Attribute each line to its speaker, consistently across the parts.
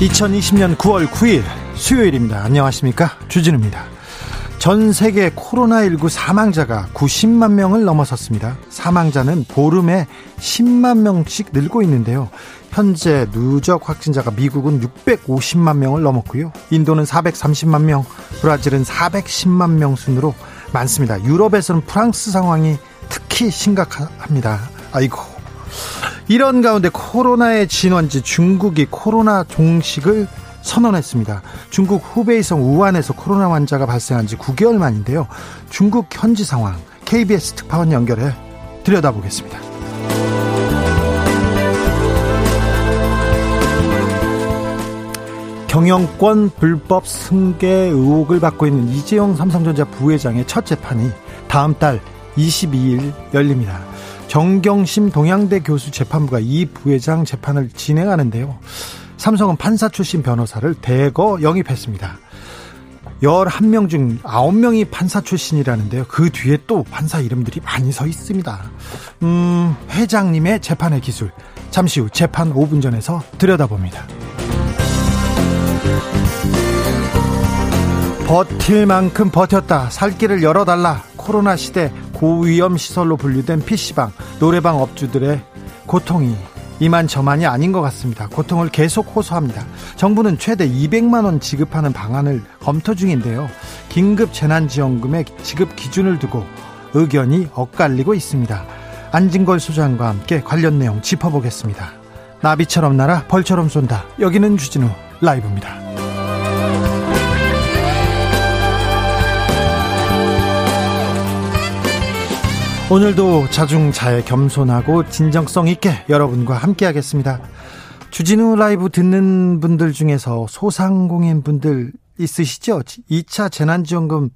Speaker 1: 2020년 9월 9일 수요일입니다. 안녕하십니까? 주진우입니다. 전 세계 코로나19 사망자가 90만 명을 넘어섰습니다. 사망자는 보름에 10만 명씩 늘고 있는데요. 현재 누적 확진자가 미국은 650만 명을 넘었고요. 인도는 430만 명, 브라질은 410만 명 순으로 많습니다. 유럽에서는 프랑스 상황이 특히 심각합니다. 아이고. 이런 가운데 코로나의 진원지 중국이 코로나 종식을 선언했습니다. 중국 후베이성 우한에서 코로나 환자가 발생한 지 9개월 만인데요. 중국 현지 상황 KBS 특파원 연결해 들여다보겠습니다. 경영권 불법 승계 의혹을 받고 있는 이재용 삼성전자 부회장의 첫 재판이 다음 달 22일 열립니다. 정경심 동양대 교수 재판부가 이 부회장 재판을 진행하는데요. 삼성은 판사 출신 변호사를 대거 영입했습니다. 11명 중 9명이 판사 출신이라는데요. 그 뒤에 또 판사 이름들이 많이 서 있습니다. 음, 회장님의 재판의 기술. 잠시 후 재판 5분 전에서 들여다봅니다. 버틸 만큼 버텼다. 살 길을 열어달라. 코로나 시대 고위험 시설로 분류된 PC방, 노래방 업주들의 고통이 이만저만이 아닌 것 같습니다. 고통을 계속 호소합니다. 정부는 최대 200만 원 지급하는 방안을 검토 중인데요. 긴급 재난지원금의 지급 기준을 두고 의견이 엇갈리고 있습니다. 안진걸 소장과 함께 관련 내용 짚어보겠습니다. 나비처럼 날아 벌처럼 쏜다. 여기는 주진우 라이브입니다. 오늘도 자중자애 겸손하고 진정성 있게 여러분과 함께 하겠습니다. 주진우 라이브 듣는 분들 중에서 소상공인 분들 있으시죠? 2차 재난지원금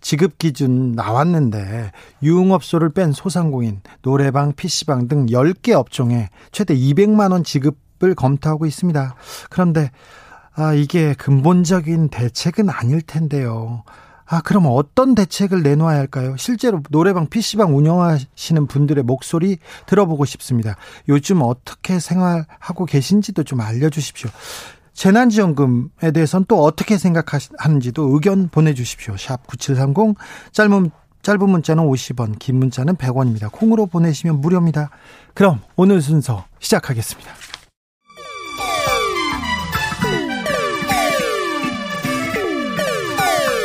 Speaker 1: 지급 기준 나왔는데 유흥업소를 뺀 소상공인, 노래방, PC방 등 10개 업종에 최대 200만 원 지급을 검토하고 있습니다. 그런데 아, 이게 근본적인 대책은 아닐 텐데요. 아, 그럼 어떤 대책을 내놓아야 할까요? 실제로 노래방, PC방 운영하시는 분들의 목소리 들어보고 싶습니다. 요즘 어떻게 생활하고 계신지도 좀 알려주십시오. 재난지원금에 대해서는 또 어떻게 생각하는지도 의견 보내주십시오. 샵 9730, 짧은, 짧은 문자는 50원, 긴 문자는 100원입니다. 콩으로 보내시면 무료입니다. 그럼 오늘 순서 시작하겠습니다.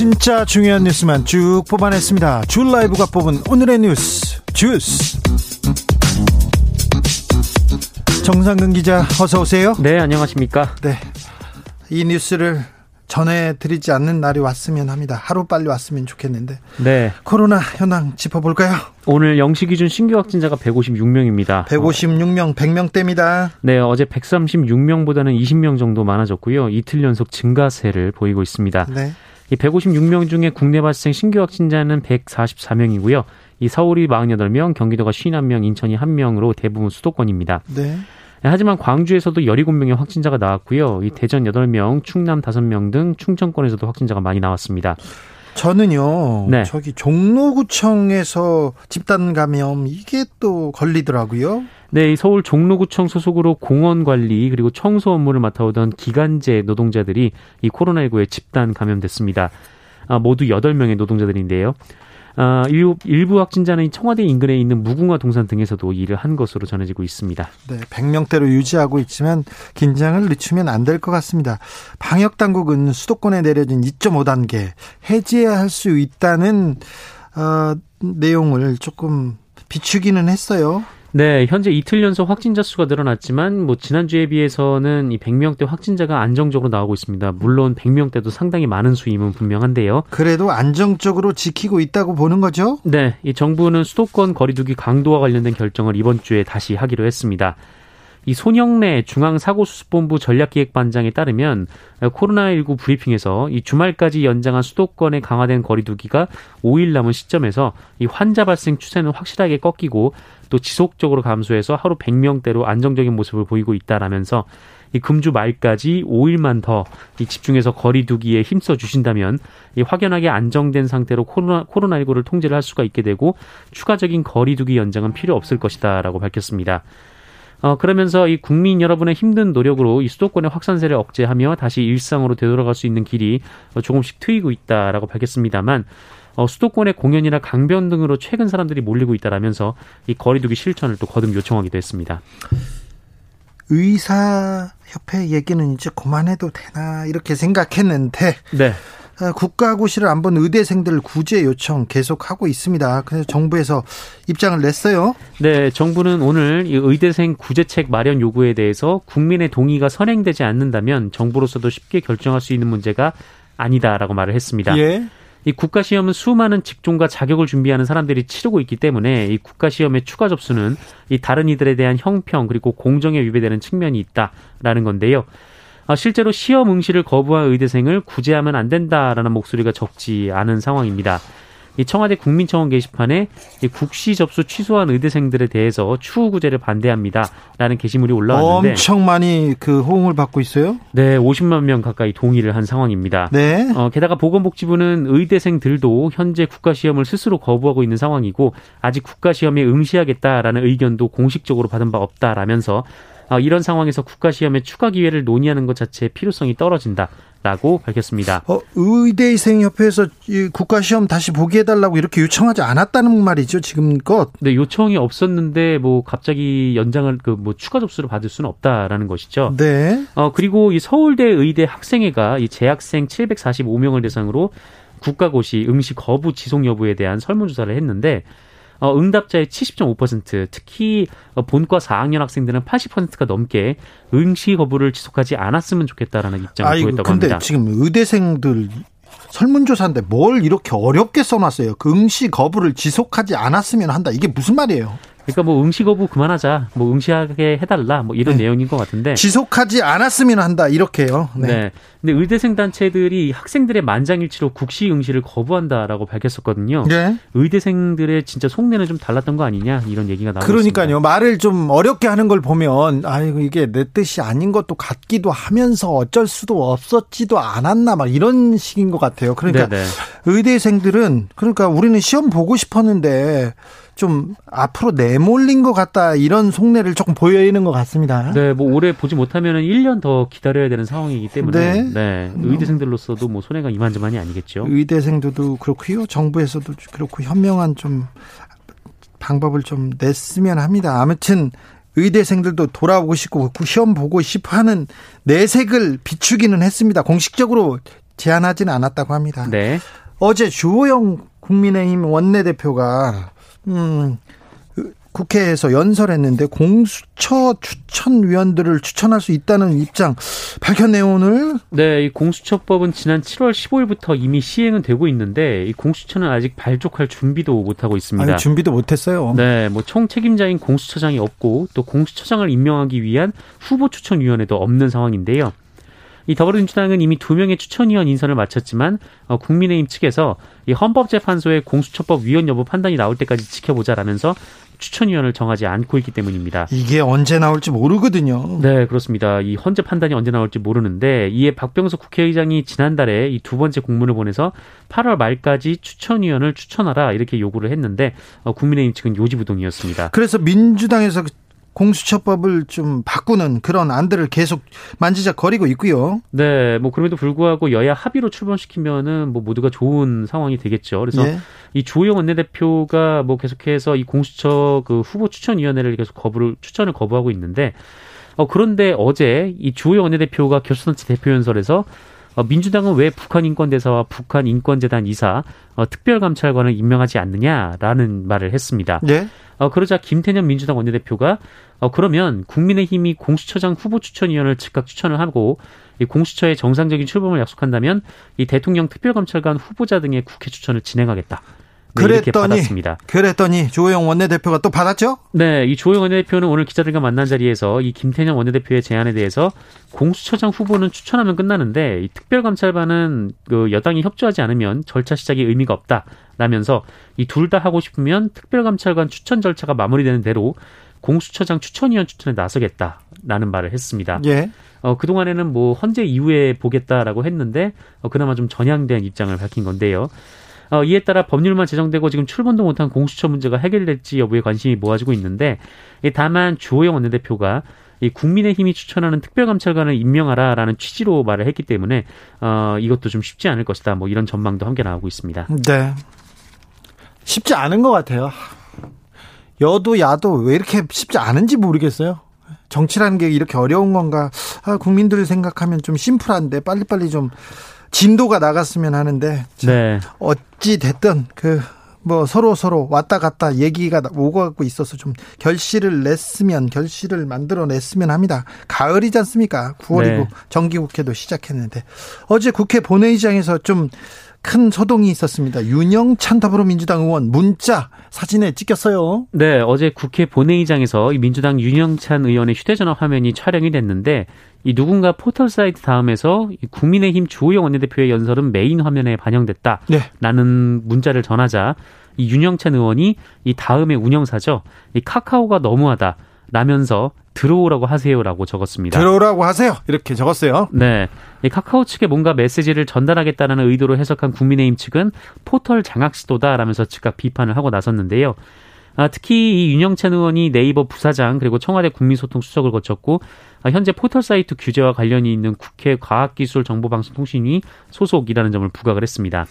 Speaker 1: 진짜 중요한 뉴스만 쭉 뽑아냈습니다. 줄 라이브가 뽑은 오늘의 뉴스 주스. 정상근 기자 어서 오세요.
Speaker 2: 네, 안녕하십니까?
Speaker 1: 네. 이 뉴스를 전해드리지 않는 날이 왔으면 합니다. 하루 빨리 왔으면 좋겠는데.
Speaker 2: 네.
Speaker 1: 코로나 현황 짚어볼까요?
Speaker 2: 오늘 영시 기준 신규 확진자가 156명입니다.
Speaker 1: 156명, 100명대입니다.
Speaker 2: 네, 어제 136명보다는 20명 정도 많아졌고요. 이틀 연속 증가세를 보이고 있습니다. 네. 이 156명 중에 국내 발생 신규 확진자는 144명이고요. 이 서울이 48명, 경기도가 51명, 인천이 1명으로 대부분 수도권입니다. 네. 하지만 광주에서도 17명의 확진자가 나왔고요. 이 대전 8명, 충남 5명 등 충청권에서도 확진자가 많이 나왔습니다.
Speaker 1: 저는요. 네. 저기 종로구청에서 집단 감염 이게 또 걸리더라고요.
Speaker 2: 네, 서울 종로구청 소속으로 공원 관리 그리고 청소 업무를 맡아오던 기간제 노동자들이 이 코로나19에 집단 감염됐습니다. 아, 모두 8명의 노동자들인데요. 어, 일부, 일부 확진자는 청와대 인근에 있는 무궁화 동산 등에서도 일을 한 것으로 전해지고 있습니다.
Speaker 1: 네, 100명대로 유지하고 있지만 긴장을 늦추면 안 될 것 같습니다. 방역 당국은 수도권에 내려진 2.5단계 해제해야 할 수 있다는 어, 내용을 조금 비추기는 했어요.
Speaker 2: 네, 현재 이틀 연속 확진자 수가 늘어났지만 뭐 지난주에 비해서는 이 100명대 확진자가 안정적으로 나오고 있습니다. 물론 100명대도 상당히 많은 수임은 분명한데요.
Speaker 1: 그래도 안정적으로 지키고 있다고 보는 거죠?
Speaker 2: 네, 이 정부는 수도권 거리두기 강도와 관련된 결정을 이번 주에 다시 하기로 했습니다. 이 손영래 중앙사고수습본부 전략기획반장에 따르면 코로나19 브리핑에서 이 주말까지 연장한 수도권의 강화된 거리두기가 5일 남은 시점에서 이 환자 발생 추세는 확실하게 꺾이고 또 지속적으로 감소해서 하루 100명대로 안정적인 모습을 보이고 있다라면서 이 금주 말까지 5일만 더 이 집중해서 거리두기에 힘써 주신다면 이 확연하게 안정된 상태로 코로나 코로나19를 통제를 할 수가 있게 되고 추가적인 거리두기 연장은 필요 없을 것이다라고 밝혔습니다. 어, 그러면서 이 국민 여러분의 힘든 노력으로 이 수도권의 확산세를 억제하며 다시 일상으로 되돌아갈 수 있는 길이 조금씩 트이고 있다라고 밝혔습니다만 어, 수도권의 공연이나 강변 등으로 최근 사람들이 몰리고 있다라면서 이 거리두기 실천을 또 거듭 요청하기도 했습니다.
Speaker 1: 의사협회 얘기는 이제 그만해도 되나 이렇게 생각했는데 네. 어, 국가고시를 안 본 의대생들 구제 요청 계속하고 있습니다. 그래서 정부에서 입장을 냈어요.
Speaker 2: 네, 정부는 오늘 이 의대생 구제책 마련 요구에 대해서 국민의 동의가 선행되지 않는다면 정부로서도 쉽게 결정할 수 있는 문제가 아니다라고 말을 했습니다. 예. 이 국가 시험은 수많은 직종과 자격을 준비하는 사람들이 치르고 있기 때문에 이 국가 시험의 추가 접수는 이 다른 이들에 대한 형평 그리고 공정에 위배되는 측면이 있다라는 건데요. 아, 실제로 시험 응시를 거부한 의대생을 구제하면 안 된다라는 목소리가 적지 않은 상황입니다. 이 청와대 국민청원 게시판에 이 국시 접수 취소한 의대생들에 대해서 추후 구제를 반대합니다라는 게시물이 올라왔는데
Speaker 1: 엄청 많이 그 호응을 받고 있어요.
Speaker 2: 네, 50만 명 가까이 동의를 한 상황입니다. 네. 어, 게다가 보건복지부는 의대생들도 현재 국가 시험을 스스로 거부하고 있는 상황이고 아직 국가 시험에 응시하겠다라는 의견도 공식적으로 받은 바 없다라면서 어, 이런 상황에서 국가 시험의 추가 기회를 논의하는 것 자체의 필요성이 떨어진다. 라고 밝혔습니다.
Speaker 1: 어, 의대생협회에서 국가 시험 다시 보게 해달라고 이렇게 요청하지 않았다는 말이죠 지금껏.
Speaker 2: 네 요청이 없었는데 뭐 갑자기 연장을 그 뭐 추가 접수를 받을 수는 없다라는 것이죠. 네. 어 그리고 이 서울대 의대 학생회가 이 재학생 745명을 대상으로 국가고시 응시 거부 지속 여부에 대한 설문조사를 했는데 어, 응답자의 70.5% 특히 어, 본과 4학년 학생들은 80%가 넘게 응시 거부를 지속하지 않았으면 좋겠다라는 입장을 아이고, 보였다고
Speaker 1: 근데
Speaker 2: 합니다.
Speaker 1: 지금 의대생들 설문조사인데 뭘 이렇게 어렵게 써놨어요. 그 응시 거부를 지속하지 않았으면 한다. 이게 무슨 말이에요?
Speaker 2: 그러니까 뭐 응시 거부 그만하자, 뭐 응시하게 해달라, 뭐 이런 네. 내용인 것 같은데
Speaker 1: 지속하지 않았으면 한다 이렇게요.
Speaker 2: 네. 네. 근데 의대생 단체들이 학생들의 만장일치로 국시 응시를 거부한다라고 밝혔었거든요. 네. 의대생들의 진짜 속내는 좀 달랐던 거 아니냐 이런 얘기가 나오고
Speaker 1: 그러니까요.
Speaker 2: 있습니다.
Speaker 1: 말을 좀 어렵게 하는 걸 보면 아이고 이게 내 뜻이 아닌 것도 같기도 하면서 어쩔 수도 없었지도 않았나 막 이런 식인 것 같아요. 그러니까 네네. 의대생들은 그러니까 우리는 시험 보고 싶었는데 좀 앞으로 내몰린 것 같다 이런 속내를 조금 보여있는 것 같습니다.
Speaker 2: 네, 뭐 올해 보지 못하면 1년 더 기다려야 되는 상황이기 때문에 네, 네 의대생들로서도 뭐 손해가 이만저만이 아니겠죠.
Speaker 1: 의대생들도 그렇고요, 정부에서도 그렇고 현명한 좀 방법을 좀 냈으면 합니다. 아무튼 의대생들도 돌아오고 싶고 시험 보고 싶어 하는 내색을 비추기는 했습니다. 공식적으로 제안하지는 않았다고 합니다. 네. 어제 주호영 국민의힘 원내대표가 음, 국회에서 연설했는데 공수처 추천위원들을 추천할 수 있다는 입장 밝혔네요 오늘.
Speaker 2: 네, 이 공수처법은 지난 7월 15일부터 이미 시행은 되고 있는데 이 공수처는 아직 발족할 준비도 못 하고 있습니다.
Speaker 1: 아니, 준비도 못 했어요.
Speaker 2: 네, 뭐 총책임자인 공수처장이 없고 또 공수처장을 임명하기 위한 후보 추천위원회도 없는 상황인데요. 이 더불어민주당은 이미 두 명의 추천위원 인선을 마쳤지만 어, 국민의힘 측에서 이 헌법재판소의 공수처법 위헌 여부 판단이 나올 때까지 지켜보자라면서 추천위원을 정하지 않고 있기 때문입니다.
Speaker 1: 이게 언제 나올지 모르거든요.
Speaker 2: 네, 그렇습니다. 이 헌재 판단이 언제 나올지 모르는데 이에 박병석 국회의장이 지난달에 이 두 번째 공문을 보내서 8월 말까지 추천위원을 추천하라 이렇게 요구를 했는데 어, 국민의힘 측은 요지부동이었습니다.
Speaker 1: 그래서 민주당에서 공수처법을 좀 바꾸는 그런 안들을 계속 만지작거리고 있고요.
Speaker 2: 네, 뭐 그럼에도 불구하고 여야 합의로 출범시키면은 뭐 모두가 좋은 상황이 되겠죠. 그래서 예. 이 주호영 원내대표가 뭐 계속해서 이 공수처 그 후보 추천위원회를 계속 거부를 추천을 거부하고 있는데 어 그런데 어제 이 주호영 원내대표가 교수단체 대표연설에서 어, 민주당은 왜 북한 인권대사와 북한 인권재단 이사 어, 특별감찰관을 임명하지 않느냐라는 말을 했습니다. 네. 어, 그러자 김태년 민주당 원내대표가 어, 그러면 국민의힘이 공수처장 후보 추천위원을 즉각 추천을 하고 이 공수처의 정상적인 출범을 약속한다면 이 대통령 특별감찰관 후보자 등의 국회 추천을 진행하겠다.
Speaker 1: 네, 그랬더니 그랬더니 조호영 원내대표가 또 받았죠?
Speaker 2: 네, 이 조호영 원내대표는 오늘 기자들과 만난 자리에서 이 김태년 원내대표의 제안에 대해서 공수처장 후보는 추천하면 끝나는데 이 특별감찰반은 그 여당이 협조하지 않으면 절차 시작이 의미가 없다 라면서 이 둘 다 하고 싶으면 특별감찰관 추천 절차가 마무리되는 대로 공수처장 추천위원 추천에 나서겠다라는 말을 했습니다. 예. 어, 그동안에는 뭐 헌재 이후에 보겠다라고 했는데 어, 그나마 좀 전향된 입장을 밝힌 건데요. 어, 이에 따라 법률만 제정되고 지금 출범도 못한 공수처 문제가 해결될지 여부에 관심이 모아지고 있는데 다만 주호영 원내대표가 이 국민의힘이 추천하는 특별감찰관을 임명하라라는 취지로 말을 했기 때문에 어, 이것도 좀 쉽지 않을 것이다. 뭐 이런 전망도 함께 나오고 있습니다.
Speaker 1: 네. 쉽지 않은 것 같아요. 여도 야도 왜 이렇게 쉽지 않은지 모르겠어요. 정치라는 게 이렇게 어려운 건가? 아, 국민들 생각하면 좀 심플한데 빨리빨리 좀 진도가 나갔으면 하는데 네. 어찌 됐든 그 뭐 서로 서로 왔다 갔다 얘기가 오고 가고 있어서 좀 결실을 냈으면 결실을 만들어 냈으면 합니다. 가을이지 않습니까? 9월이고 네. 정기국회도 시작했는데 어제 국회 본회의장에서 좀 큰 소동이 있었습니다. 윤영찬 더불어민주당 의원 문자 사진에 찍혔어요.
Speaker 2: 네, 어제 국회 본회의장에서 민주당 윤영찬 의원의 휴대전화 화면이 촬영이 됐는데 이 누군가 포털 사이트 다음에서 국민의힘 주호영 원내대표의 연설은 메인 화면에 반영됐다. 네. 라는 문자를 전하자 이 윤영찬 의원이 이 다음에 운영사죠. 이 카카오가 너무하다. 라면서 들어오라고 하세요라고 적었습니다.
Speaker 1: 들어오라고 하세요. 이렇게 적었어요.
Speaker 2: 네. 이 카카오 측에 뭔가 메시지를 전달하겠다는 의도로 해석한 국민의힘 측은 포털 장악 시도다라면서 즉각 비판을 하고 나섰는데요. 아, 특히 이 윤영찬 의원이 네이버 부사장 그리고 청와대 국민소통 수석을 거쳤고 아, 현재 포털 사이트 규제와 관련이 있는 국회 과학기술정보방송통신위 소속이라는 점을 부각을 했습니다.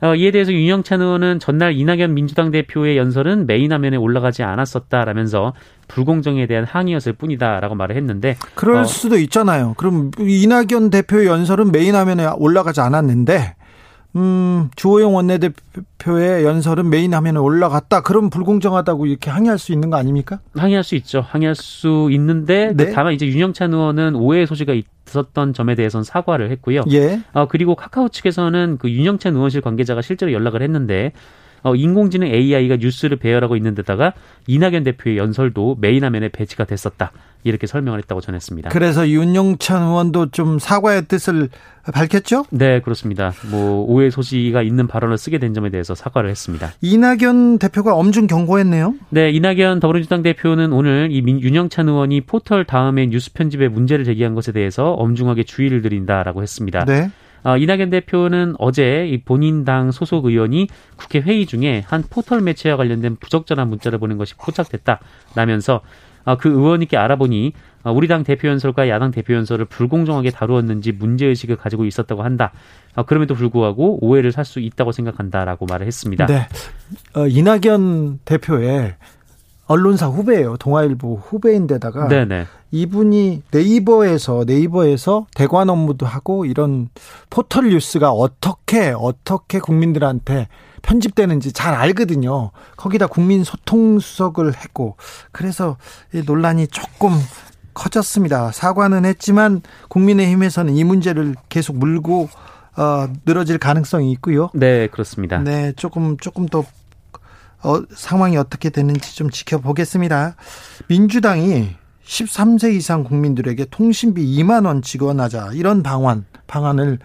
Speaker 2: 어, 이에 대해서 윤영찬 의원은 전날 이낙연 민주당 대표의 연설은 메인 화면에 올라가지 않았었다라면서 불공정에 대한 항의였을 뿐이다라고 말을 했는데
Speaker 1: 그럴 어, 수도 있잖아요. 그럼 이낙연 대표의 연설은 메인 화면에 올라가지 않았는데 음, 주호영 원내대표의 연설은 메인 화면에 올라갔다. 그럼 불공정하다고 이렇게 항의할 수 있는 거 아닙니까?
Speaker 2: 항의할 수 있죠. 항의할 수 있는데 네. 다만 이제 윤영찬 의원은 오해의 소지가 있었던 점에 대해서는 사과를 했고요. 예. 어, 그리고 카카오 측에서는 그 윤영찬 의원실 관계자가 실제로 연락을 했는데 어, 인공지능 AI가 뉴스를 배열하고 있는 데다가 이낙연 대표의 연설도 메인 화면에 배치가 됐었다. 이렇게 설명을 했다고 전했습니다.
Speaker 1: 그래서 윤영찬 의원도 좀 사과의 뜻을 밝혔죠?
Speaker 2: 네, 그렇습니다. 뭐 오해 소지가 있는 발언을 쓰게 된 점에 대해서 사과를 했습니다.
Speaker 1: 이낙연 대표가 엄중 경고했네요.
Speaker 2: 네, 이낙연 더불어민주당 대표는 오늘 이 윤영찬 의원이 포털 다음에 뉴스 편집에 문제를 제기한 것에 대해서 엄중하게 주의를 드린다라고 했습니다. 네. 어, 이낙연 대표는 어제 이 본인 당 소속 의원이 국회 회의 중에 한 포털 매체와 관련된 부적절한 문자를 보낸 것이 포착됐다라면서 어, 그 의원님께 알아보니 어, 우리 당 대표 연설과 야당 대표 연설을 불공정하게 다루었는지 문제 의식을 가지고 있었다고 한다. 어, 그럼에도 불구하고 오해를 살 수 있다고 생각한다라고 말을 했습니다. 네.
Speaker 1: 어, 이낙연 대표의 언론사 후배예요. 동아일보 후배인데다가 네네. 이분이 네이버에서 네이버에서 대관 업무도 하고 이런 포털 뉴스가 어떻게 어떻게 국민들한테 편집되는지 잘 알거든요. 거기다 국민 소통 수석을 했고 그래서 이 논란이 조금 커졌습니다. 사과는 했지만 국민의힘에서는 이 문제를 계속 물고 어, 늘어질 가능성이 있고요.
Speaker 2: 네, 그렇습니다.
Speaker 1: 네, 조금 조금 더 어, 상황이 어떻게 되는지 좀 지켜보겠습니다. 민주당이 13세 이상 국민들에게 통신비 2만 원 지원하자 이런 방안 방안을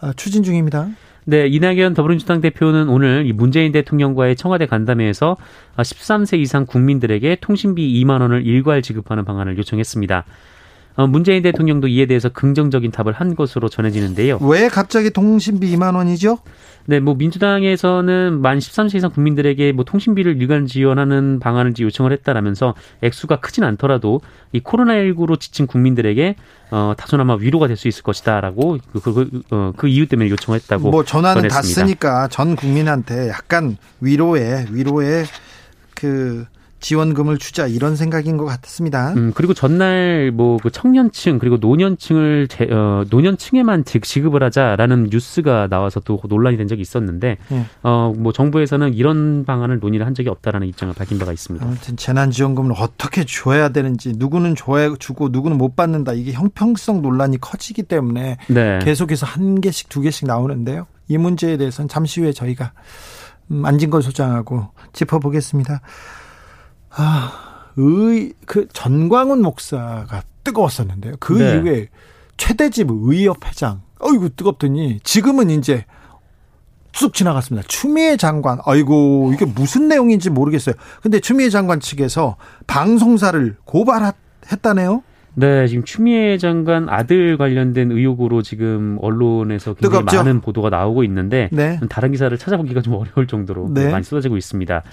Speaker 1: 어, 추진 중입니다.
Speaker 2: 네, 이낙연 더불어민주당 대표는 오늘 이 문재인 대통령과의 청와대 간담회에서 13세 이상 국민들에게 통신비 2만 원을 일괄 지급하는 방안을 요청했습니다. 어, 문재인 대통령도 이에 대해서 긍정적인 답을 한 것으로 전해지는데요.
Speaker 1: 왜 갑자기 통신비 2만 원이죠?
Speaker 2: 네, 뭐 민주당에서는 만 13세 이상 국민들에게 뭐 통신비를 일괄 지원하는 방안을 요청을 했다라면서 액수가 크진 않더라도 이 코로나19로 지친 국민들에게 어 다소나마 위로가 될 수 있을 것이다라고 그, 그, 그, 어, 그 이유 때문에 요청했다고
Speaker 1: 뭐 전화는
Speaker 2: 전했습니다.
Speaker 1: 다 쓰니까 전 국민한테 약간 위로에 위로에 그 지원금을 주자 이런 생각인 것 같습니다.
Speaker 2: 음, 그리고 전날 뭐 그 청년층 그리고 노년층을 제, 어, 노년층에만 지급을 하자라는 뉴스가 나와서 또 논란이 된 적이 있었는데
Speaker 1: 예.
Speaker 2: 어, 뭐 정부에서는 이런 방안을 논의를 한 적이 없다라는 입장을 밝힌 바가 있습니다.
Speaker 1: 아무튼 재난지원금을 어떻게 줘야 되는지 누구는 줘야 주고 누구는 못 받는다 이게 형평성 논란이 커지기 때문에
Speaker 2: 네.
Speaker 1: 계속해서 한 개씩 두 개씩 나오는데요. 이 문제에 대해서는 잠시 후에 저희가 음, 안진걸 소장하고 짚어보겠습니다. 아, 의, 그 전광훈 목사가 뜨거웠었는데요. 그
Speaker 2: 네.
Speaker 1: 이후에 최대집 의협 회장, 어이구 뜨겁더니 지금은 이제 쑥 지나갔습니다. 추미애 장관, 아이고 이게 무슨 내용인지 모르겠어요. 근데 추미애 장관 측에서 방송사를 고발했다네요.
Speaker 2: 네, 지금 추미애 장관 아들 관련된 의혹으로 지금 언론에서 굉장히
Speaker 1: 뜨겁죠?
Speaker 2: 많은 보도가 나오고 있는데
Speaker 1: 네.
Speaker 2: 다른 기사를 찾아보기가 좀 어려울 정도로
Speaker 1: 네.
Speaker 2: 많이 쏟아지고 있습니다.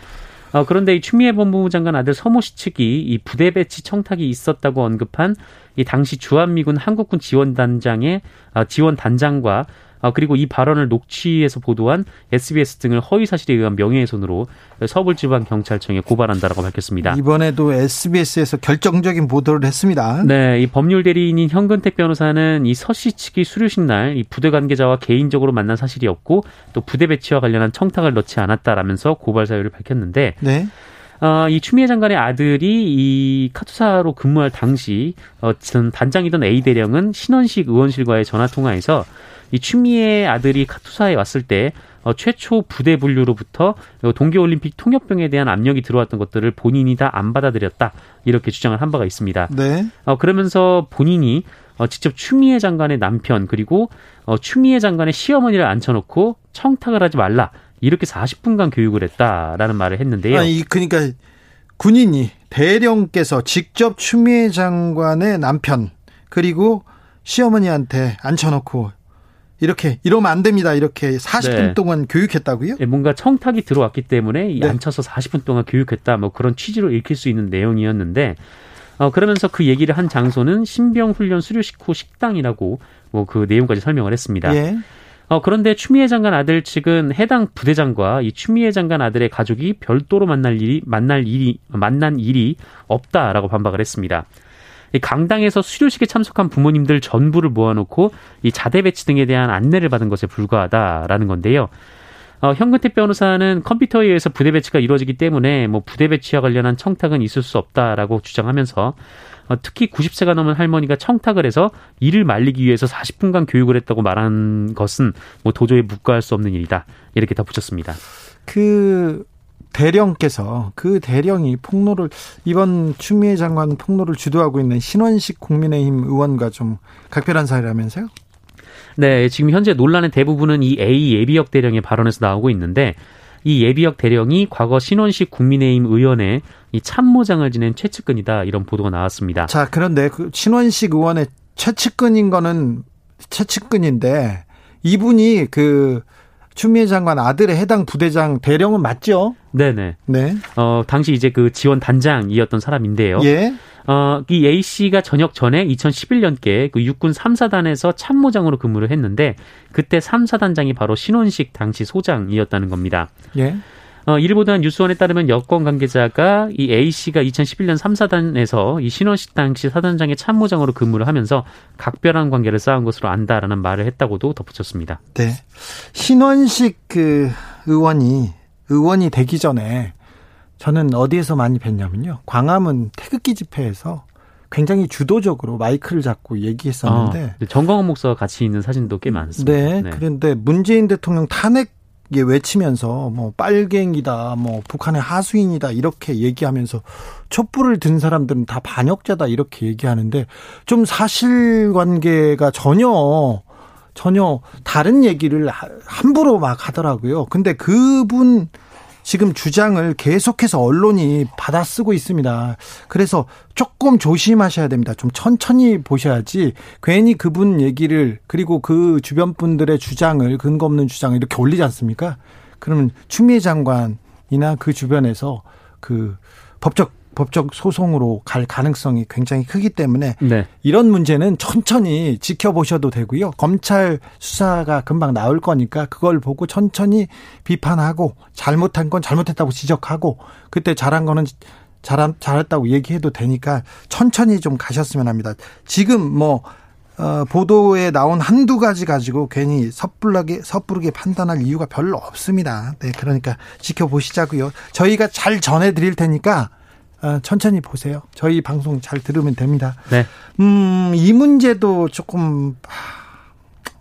Speaker 2: 어, 그런데 이 추미애 법무부 장관 아들 서모 씨 측이 이 부대 배치 청탁이 있었다고 언급한 이 당시 주한미군 한국군 지원단장의 아, 지원 단장과 아, 그리고 이 발언을 녹취해서 보도한 SBS 등을 허위 사실에 의한 명예훼손으로 서울지방경찰청에 고발한다라고 밝혔습니다.
Speaker 1: 이번에도 SBS에서 결정적인 보도를 했습니다.
Speaker 2: 네, 이 법률 대리인인 현근택 변호사는 이 서씨 측이 수료식 날 이 부대 관계자와 개인적으로 만난 사실이 없고 또 부대 배치와 관련한 청탁을 넣지 않았다라면서 고발 사유를 밝혔는데
Speaker 1: 네.
Speaker 2: 어, 이 추미애 장관의 아들이 이 카투사로 근무할 당시 어, 전 단장이던 A 대령은 신원식 의원실과의 전화 통화에서 이 추미애 아들이 카투사에 왔을 때 어, 최초 부대 분류로부터 동계올림픽 통역병에 대한 압력이 들어왔던 것들을 본인이 다 안 받아들였다 이렇게 주장을 한 바가 있습니다.
Speaker 1: 네.
Speaker 2: 어, 그러면서 본인이 어, 직접 추미애 장관의 남편 그리고 어, 추미애 장관의 시어머니를 앉혀놓고 청탁을 하지 말라 이렇게 40분간 교육을 했다라는 말을 했는데요.
Speaker 1: 아니, 그러니까 군인이 대령께서 직접 추미애 장관의 남편 그리고 시어머니한테 앉혀놓고 이렇게 이러면 안 됩니다. 이렇게 40분
Speaker 2: 네.
Speaker 1: 동안 교육했다고요?
Speaker 2: 예, 뭔가 청탁이 들어왔기 때문에 이
Speaker 1: 네.
Speaker 2: 앉혀서 40분 동안 교육했다 뭐 그런 취지로 읽힐 수 있는 내용이었는데 어 그러면서 그 얘기를 한 장소는 신병 훈련 수료식 후 식당이라고 뭐 그 내용까지 설명을 했습니다.
Speaker 1: 예.
Speaker 2: 어 그런데 추미애 장관 아들 측은 해당 부대장과 이 추미애 장관 아들의 가족이 별도로 만날 일이 만날 일이 만난 일이 없다라고 반박을 했습니다. 이 강당에서 수료식에 참석한 부모님들 전부를 모아놓고 이 자대 배치 등에 대한 안내를 받은 것에 불과하다라는 건데요. 어, 현근택 변호사는 컴퓨터에 의해서 부대 배치가 이루어지기 때문에 뭐 부대 배치와 관련한 청탁은 있을 수 없다라고 주장하면서 어, 특히 90세가 넘은 할머니가 청탁을 해서 이를 말리기 위해서 40분간 교육을 했다고 말한 것은 뭐 도저히 묵과할 수 없는 일이다 이렇게 덧붙였습니다.
Speaker 1: 그 대령께서 그 대령이 폭로를 이번 추미애 장관 폭로를 주도하고 있는 신원식 국민의힘 의원과 좀 각별한 사이라면서요?
Speaker 2: 네, 지금 현재 논란의 대부분은 이 A 예비역 대령의 발언에서 나오고 있는데 이 예비역 대령이 과거 신원식 국민의힘 의원의 이 참모장을 지낸 최측근이다 이런 보도가 나왔습니다.
Speaker 1: 자, 그런데 그 신원식 의원의 최측근인 거는 최측근인데 이분이 그 추미애 장관 아들의 해당 부대장 대령은 맞죠?
Speaker 2: 네네.
Speaker 1: 네.
Speaker 2: 어 당시 이제 그 지원 단장이었던 사람인데요.
Speaker 1: 예.
Speaker 2: 어, 이 A 씨가 전역 전에 2011년께 그 육군 3사단에서 참모장으로 근무를 했는데 그때 3사단장이 바로 신원식 당시 소장이었다는 겁니다.
Speaker 1: 예.
Speaker 2: 어, 보도한 뉴스원에 따르면 여권 관계자가 이 A 씨가 2011년 3사단에서 이 신원식 당시 사단장의 참모장으로 근무를 하면서 각별한 관계를 쌓은 것으로 안다라는 말을 했다고도 덧붙였습니다.
Speaker 1: 네. 신원식 그 의원이 의원이 되기 전에 저는 어디에서 많이 뵀냐면요. 광화문 태극기 집회에서 굉장히 주도적으로 마이크를 잡고 얘기했었는데
Speaker 2: 어, 정광훈 목사와 같이 있는 사진도 꽤 많습니다.
Speaker 1: 네, 그런데 문재인 대통령 탄핵 예, 외치면서 뭐 빨갱이다, 뭐 북한의 하수인이다 이렇게 얘기하면서 촛불을 든 사람들은 다 반역자다 이렇게 얘기하는데 좀 사실관계가 전혀 전혀 다른 얘기를 함부로 막 하더라고요. 근데 그분 지금 주장을 계속해서 언론이 받아쓰고 있습니다. 그래서 조금 조심하셔야 됩니다. 좀 천천히 보셔야지 괜히 그분 얘기를 그리고 그 주변 분들의 주장을 근거 없는 주장을 이렇게 올리지 않습니까? 그러면 추미애 장관이나 그 주변에서 그 법적 법적 소송으로 갈 가능성이 굉장히 크기 때문에 네. 이런 문제는 천천히 지켜보셔도 되고요. 검찰 수사가 금방 나올 거니까 그걸 보고 천천히 비판하고 잘못한 건 잘못했다고 지적하고 그때 잘한 거는 잘 잘했다고 얘기해도 되니까 천천히 좀 가셨으면 합니다. 지금 뭐 어, 보도에 나온 한두 가지 가지고 괜히 섣불하게 섣부르게 판단할 이유가 별로 없습니다. 네, 그러니까 지켜보시자고요. 저희가 잘 전해 드릴 테니까 어, 천천히 보세요. 저희 방송 잘 들으면 됩니다. 네. 음, 이 문제도 조금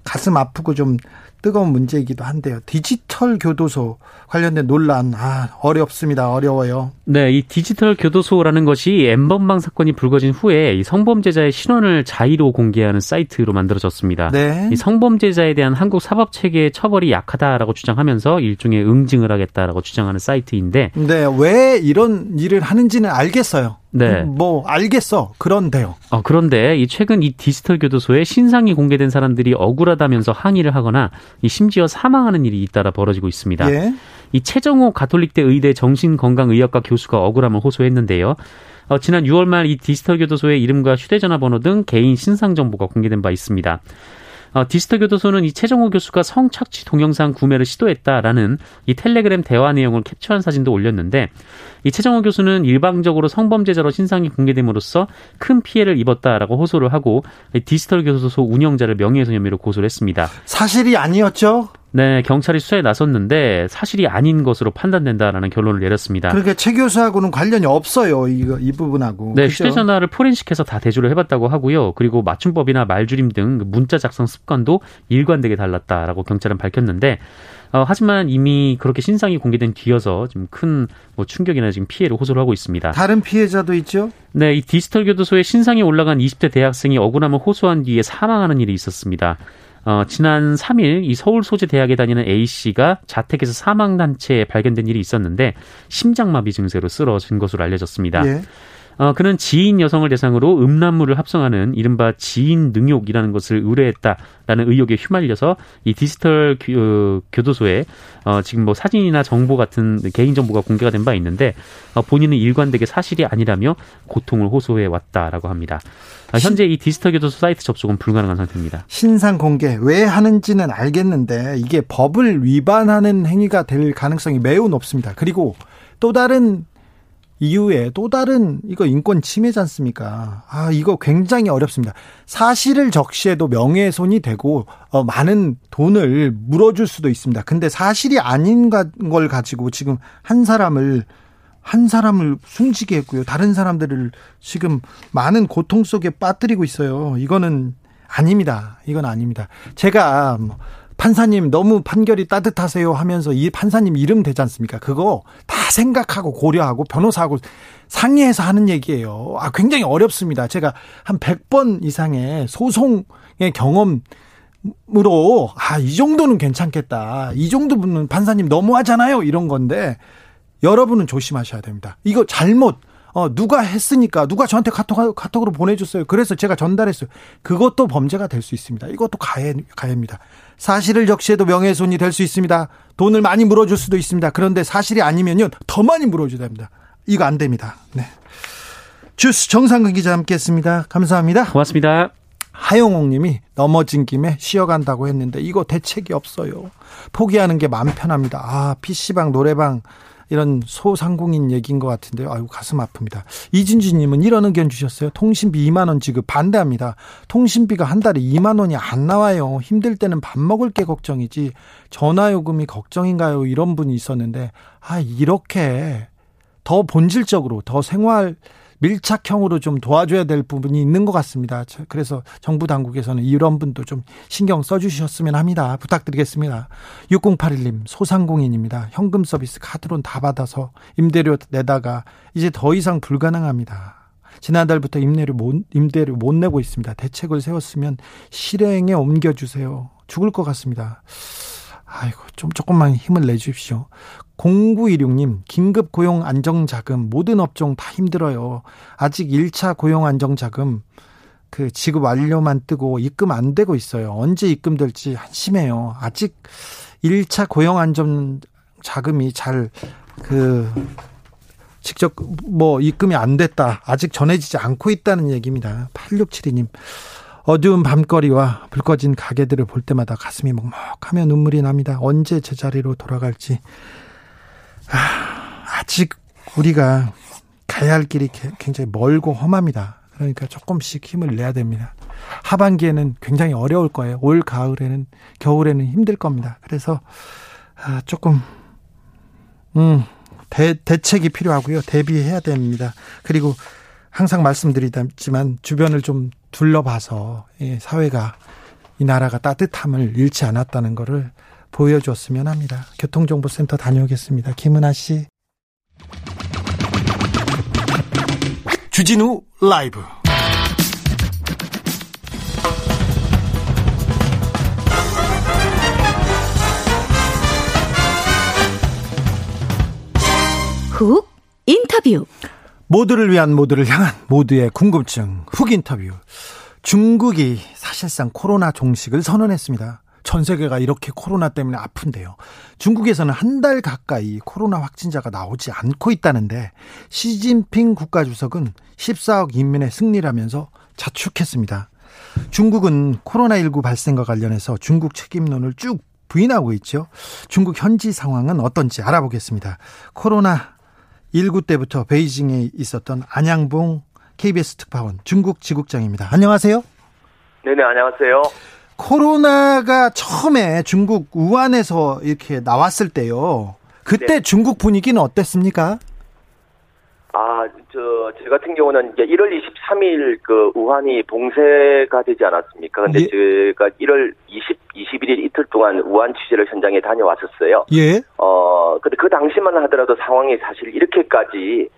Speaker 1: 가슴 아프고 좀 뜨거운 문제이기도 한데요. 디지털 교도소 관련된 논란 아 어렵습니다. 어려워요.
Speaker 2: 네, 이 디지털 교도소라는 것이 엠번방 사건이 불거진 후에 이 성범죄자의 신원을 자의로 공개하는 사이트로 만들어졌습니다. 네. 이 성범죄자에 대한 한국 사법 체계의 처벌이 약하다라고 주장하면서 일종의 응징을 하겠다라고 주장하는 사이트인데
Speaker 1: 네, 왜 이런 일을 하는지는 알겠어요. 네. 뭐 알겠어. 그런데요.
Speaker 2: 어, 그런데 이 최근 이 디지털 교도소에 신상이 공개된 사람들이 억울하다면서 항의를 하거나 이 심지어 사망하는 일이 잇따라 벌어지고 있습니다. 예. 이 최정호 가톨릭대 의대 정신건강의학과 교수가 억울함을 호소했는데요. 어, 지난 6월 말 이 디지털 교도소의 이름과 휴대전화 번호 등 개인 신상 정보가 공개된 바 있습니다. 어, 디지털 교도소는 이 최정호 교수가 성착취 동영상 구매를 시도했다라는 이 텔레그램 대화 내용을 캡처한 사진도 올렸는데 이 최정호 교수는 일방적으로 성범죄자로 신상이 공개됨으로써 큰 피해를 입었다라고 호소를 하고 디지털 교도소 운영자를 명예훼손 혐의로 고소를 했습니다.
Speaker 1: 사실이 아니었죠?
Speaker 2: 네, 경찰이 수사에 나섰는데 사실이 아닌 것으로 판단된다라는 결론을 내렸습니다.
Speaker 1: 그러니까 최 교수하고는 관련이 없어요. 이거 이 부분하고.
Speaker 2: 네, 그렇죠? 휴대전화를 포렌식해서 다 대조를 해봤다고 하고요. 그리고 맞춤법이나 말줄임 등 문자 작성 습관도 일관되게 달랐다라고 경찰은 밝혔는데 어, 하지만 이미 그렇게 신상이 공개된 뒤여서 좀 큰 뭐 충격이나 지금 피해를 호소를 하고 있습니다.
Speaker 1: 다른 피해자도 있죠?
Speaker 2: 네, 이 디지털 교도소에 신상이 올라간 20대 대학생이 억울함을 호소한 뒤에 사망하는 일이 있었습니다. 어, 지난 3일 이 서울 소재 대학에 다니는 A 씨가 자택에서 사망 단체에 발견된 일이 있었는데 심장마비 증세로 쓰러진 것으로 알려졌습니다. 예. 어, 그는 지인 여성을 대상으로 음란물을 합성하는 이른바 지인 능욕이라는 것을 의뢰했다라는 의혹에 휘말려서 이 디지털 교, 어, 교도소에 어, 지금 뭐 사진이나 정보 같은 개인 정보가 공개가 된 바 있는데 어, 본인은 일관되게 사실이 아니라며 고통을 호소해 왔다라고 합니다. 아, 현재 이 디지털 교도소 사이트 접속은 불가능한 상태입니다.
Speaker 1: 신상 공개 왜 하는지는 알겠는데 이게 법을 위반하는 행위가 될 가능성이 매우 높습니다. 그리고 또 다른 이후에 또 다른 이거 인권 침해지 않습니까? 아, 이거 굉장히 어렵습니다. 사실을 적시해도 명예훼손이 되고 어, 많은 돈을 물어줄 수도 있습니다. 근데 사실이 아닌 걸 가지고 지금 한 사람을 한 사람을 숨지게 했고요. 다른 사람들을 지금 많은 고통 속에 빠뜨리고 있어요. 이거는 아닙니다. 이건 아닙니다. 제가 뭐 판사님 너무 판결이 따뜻하세요 하면서 이 판사님 이름 되지 않습니까? 그거 다 생각하고 고려하고 변호사하고 상의해서 하는 얘기예요. 아, 굉장히 어렵습니다. 제가 한 100번 이상의 소송의 경험 으로 아, 이 정도는 괜찮겠다. 이 정도는 판사님 너무하잖아요. 이런 건데 여러분은 조심하셔야 됩니다. 이거 잘못 어, 누가 했으니까, 누가 저한테 카톡, 카톡으로 보내줬어요. 그래서 제가 전달했어요. 그것도 범죄가 될 수 있습니다. 이것도 가해, 가해입니다. 사실을 적시해도 명예훼손이 될 수 있습니다. 돈을 많이 물어줄 수도 있습니다. 그런데 사실이 아니면요, 더 많이 물어줘야 됩니다. 이거 안 됩니다. 네. 주스 정상근 기자 함께 했습니다. 감사합니다.
Speaker 2: 고맙습니다.
Speaker 1: 하용옥 님이 넘어진 김에 쉬어간다고 했는데 이거 대책이 없어요. 포기하는 게 마음 편합니다. 아, PC방, 노래방, 이런 소상공인 얘기인 것 같은데요. 아유 가슴 아픕니다. 이진주님은 이런 의견 주셨어요. 통신비 2만 원 지급 반대합니다. 통신비가 한 달에 2만 원이 안 나와요. 힘들 때는 밥 먹을 게 걱정이지 전화 요금이 걱정인가요? 이런 분이 있었는데 아 이렇게 더 본질적으로 더 생활 밀착형으로 좀 도와줘야 될 부분이 있는 것 같습니다. 그래서 정부 당국에서는 이런 분도 좀 신경 써주셨으면 합니다. 부탁드리겠습니다. 6081님 소상공인입니다. 현금 서비스 카드론 다 받아서 임대료 내다가 이제 더 이상 불가능합니다. 지난달부터 임대료 못, 임대료 못 내고 있습니다. 대책을 세웠으면 실행에 옮겨주세요. 죽을 것 같습니다. 아이고, 좀 조금만 힘을 내주십시오. 0916님, 긴급 고용 안정자금, 모든 업종 다 힘들어요. 아직 1차 고용 안정자금, 그 지급 완료만 뜨고 입금 안 되고 있어요. 언제 입금될지 한심해요. 아직 1차 고용 안정 자금이 잘 그 직접 뭐 입금이 안 됐다. 아직 전해지지 않고 있다는 얘기입니다. 8672님. 어두운 밤거리와 불 꺼진 가게들을 볼 때마다 가슴이 먹먹하며 눈물이 납니다. 언제 제자리로 돌아갈지. 아, 아직 우리가 가야 할 길이 굉장히 멀고 험합니다. 그러니까 조금씩 힘을 내야 됩니다. 하반기에는 굉장히 어려울 거예요. 올 가을에는 겨울에는 힘들 겁니다. 그래서 아, 조금 음 대, 대책이 필요하고요. 대비해야 됩니다. 그리고 항상 말씀드리지만 주변을 좀 둘러봐서 예, 사회가 이 나라가 따뜻함을 잃지 않았다는 것을 보여줬으면 합니다. 교통정보센터 다녀오겠습니다. 김은아 씨. 주진우 라이브.
Speaker 3: 훅 인터뷰.
Speaker 1: 모두를 위한 모두를 향한 모두의 궁금증 훅 인터뷰. 중국이 사실상 코로나 종식을 선언했습니다. 전 세계가 이렇게 코로나 때문에 아픈데요. 중국에서는 한 달 가까이 코로나 확진자가 나오지 않고 있다는데 시진핑 국가주석은 14억 인민의 승리라면서 자축했습니다. 중국은 코로나19 발생과 관련해서 중국 책임론을 쭉 부인하고 있죠. 중국 현지 상황은 어떤지 알아보겠습니다. 코로나 19 때부터 베이징에 있었던 안양봉 KBS 특파원 중국 지국장입니다. 안녕하세요.
Speaker 4: 네네, 안녕하세요.
Speaker 1: 코로나가 처음에 중국 우한에서 이렇게 나왔을 때요. 그때 네. 중국 분위기는 어땠습니까?
Speaker 4: 아, 저, 제 같은 경우는 이제 1월 23일 그 우한이 봉쇄가 되지 않았습니까? 근데 예. 제가 1월 20, 21일 이틀 동안 우한 취재를 현장에 다녀왔었어요.
Speaker 1: 예.
Speaker 4: 어, 근데 그 당시만 하더라도 상황이 사실 이렇게까지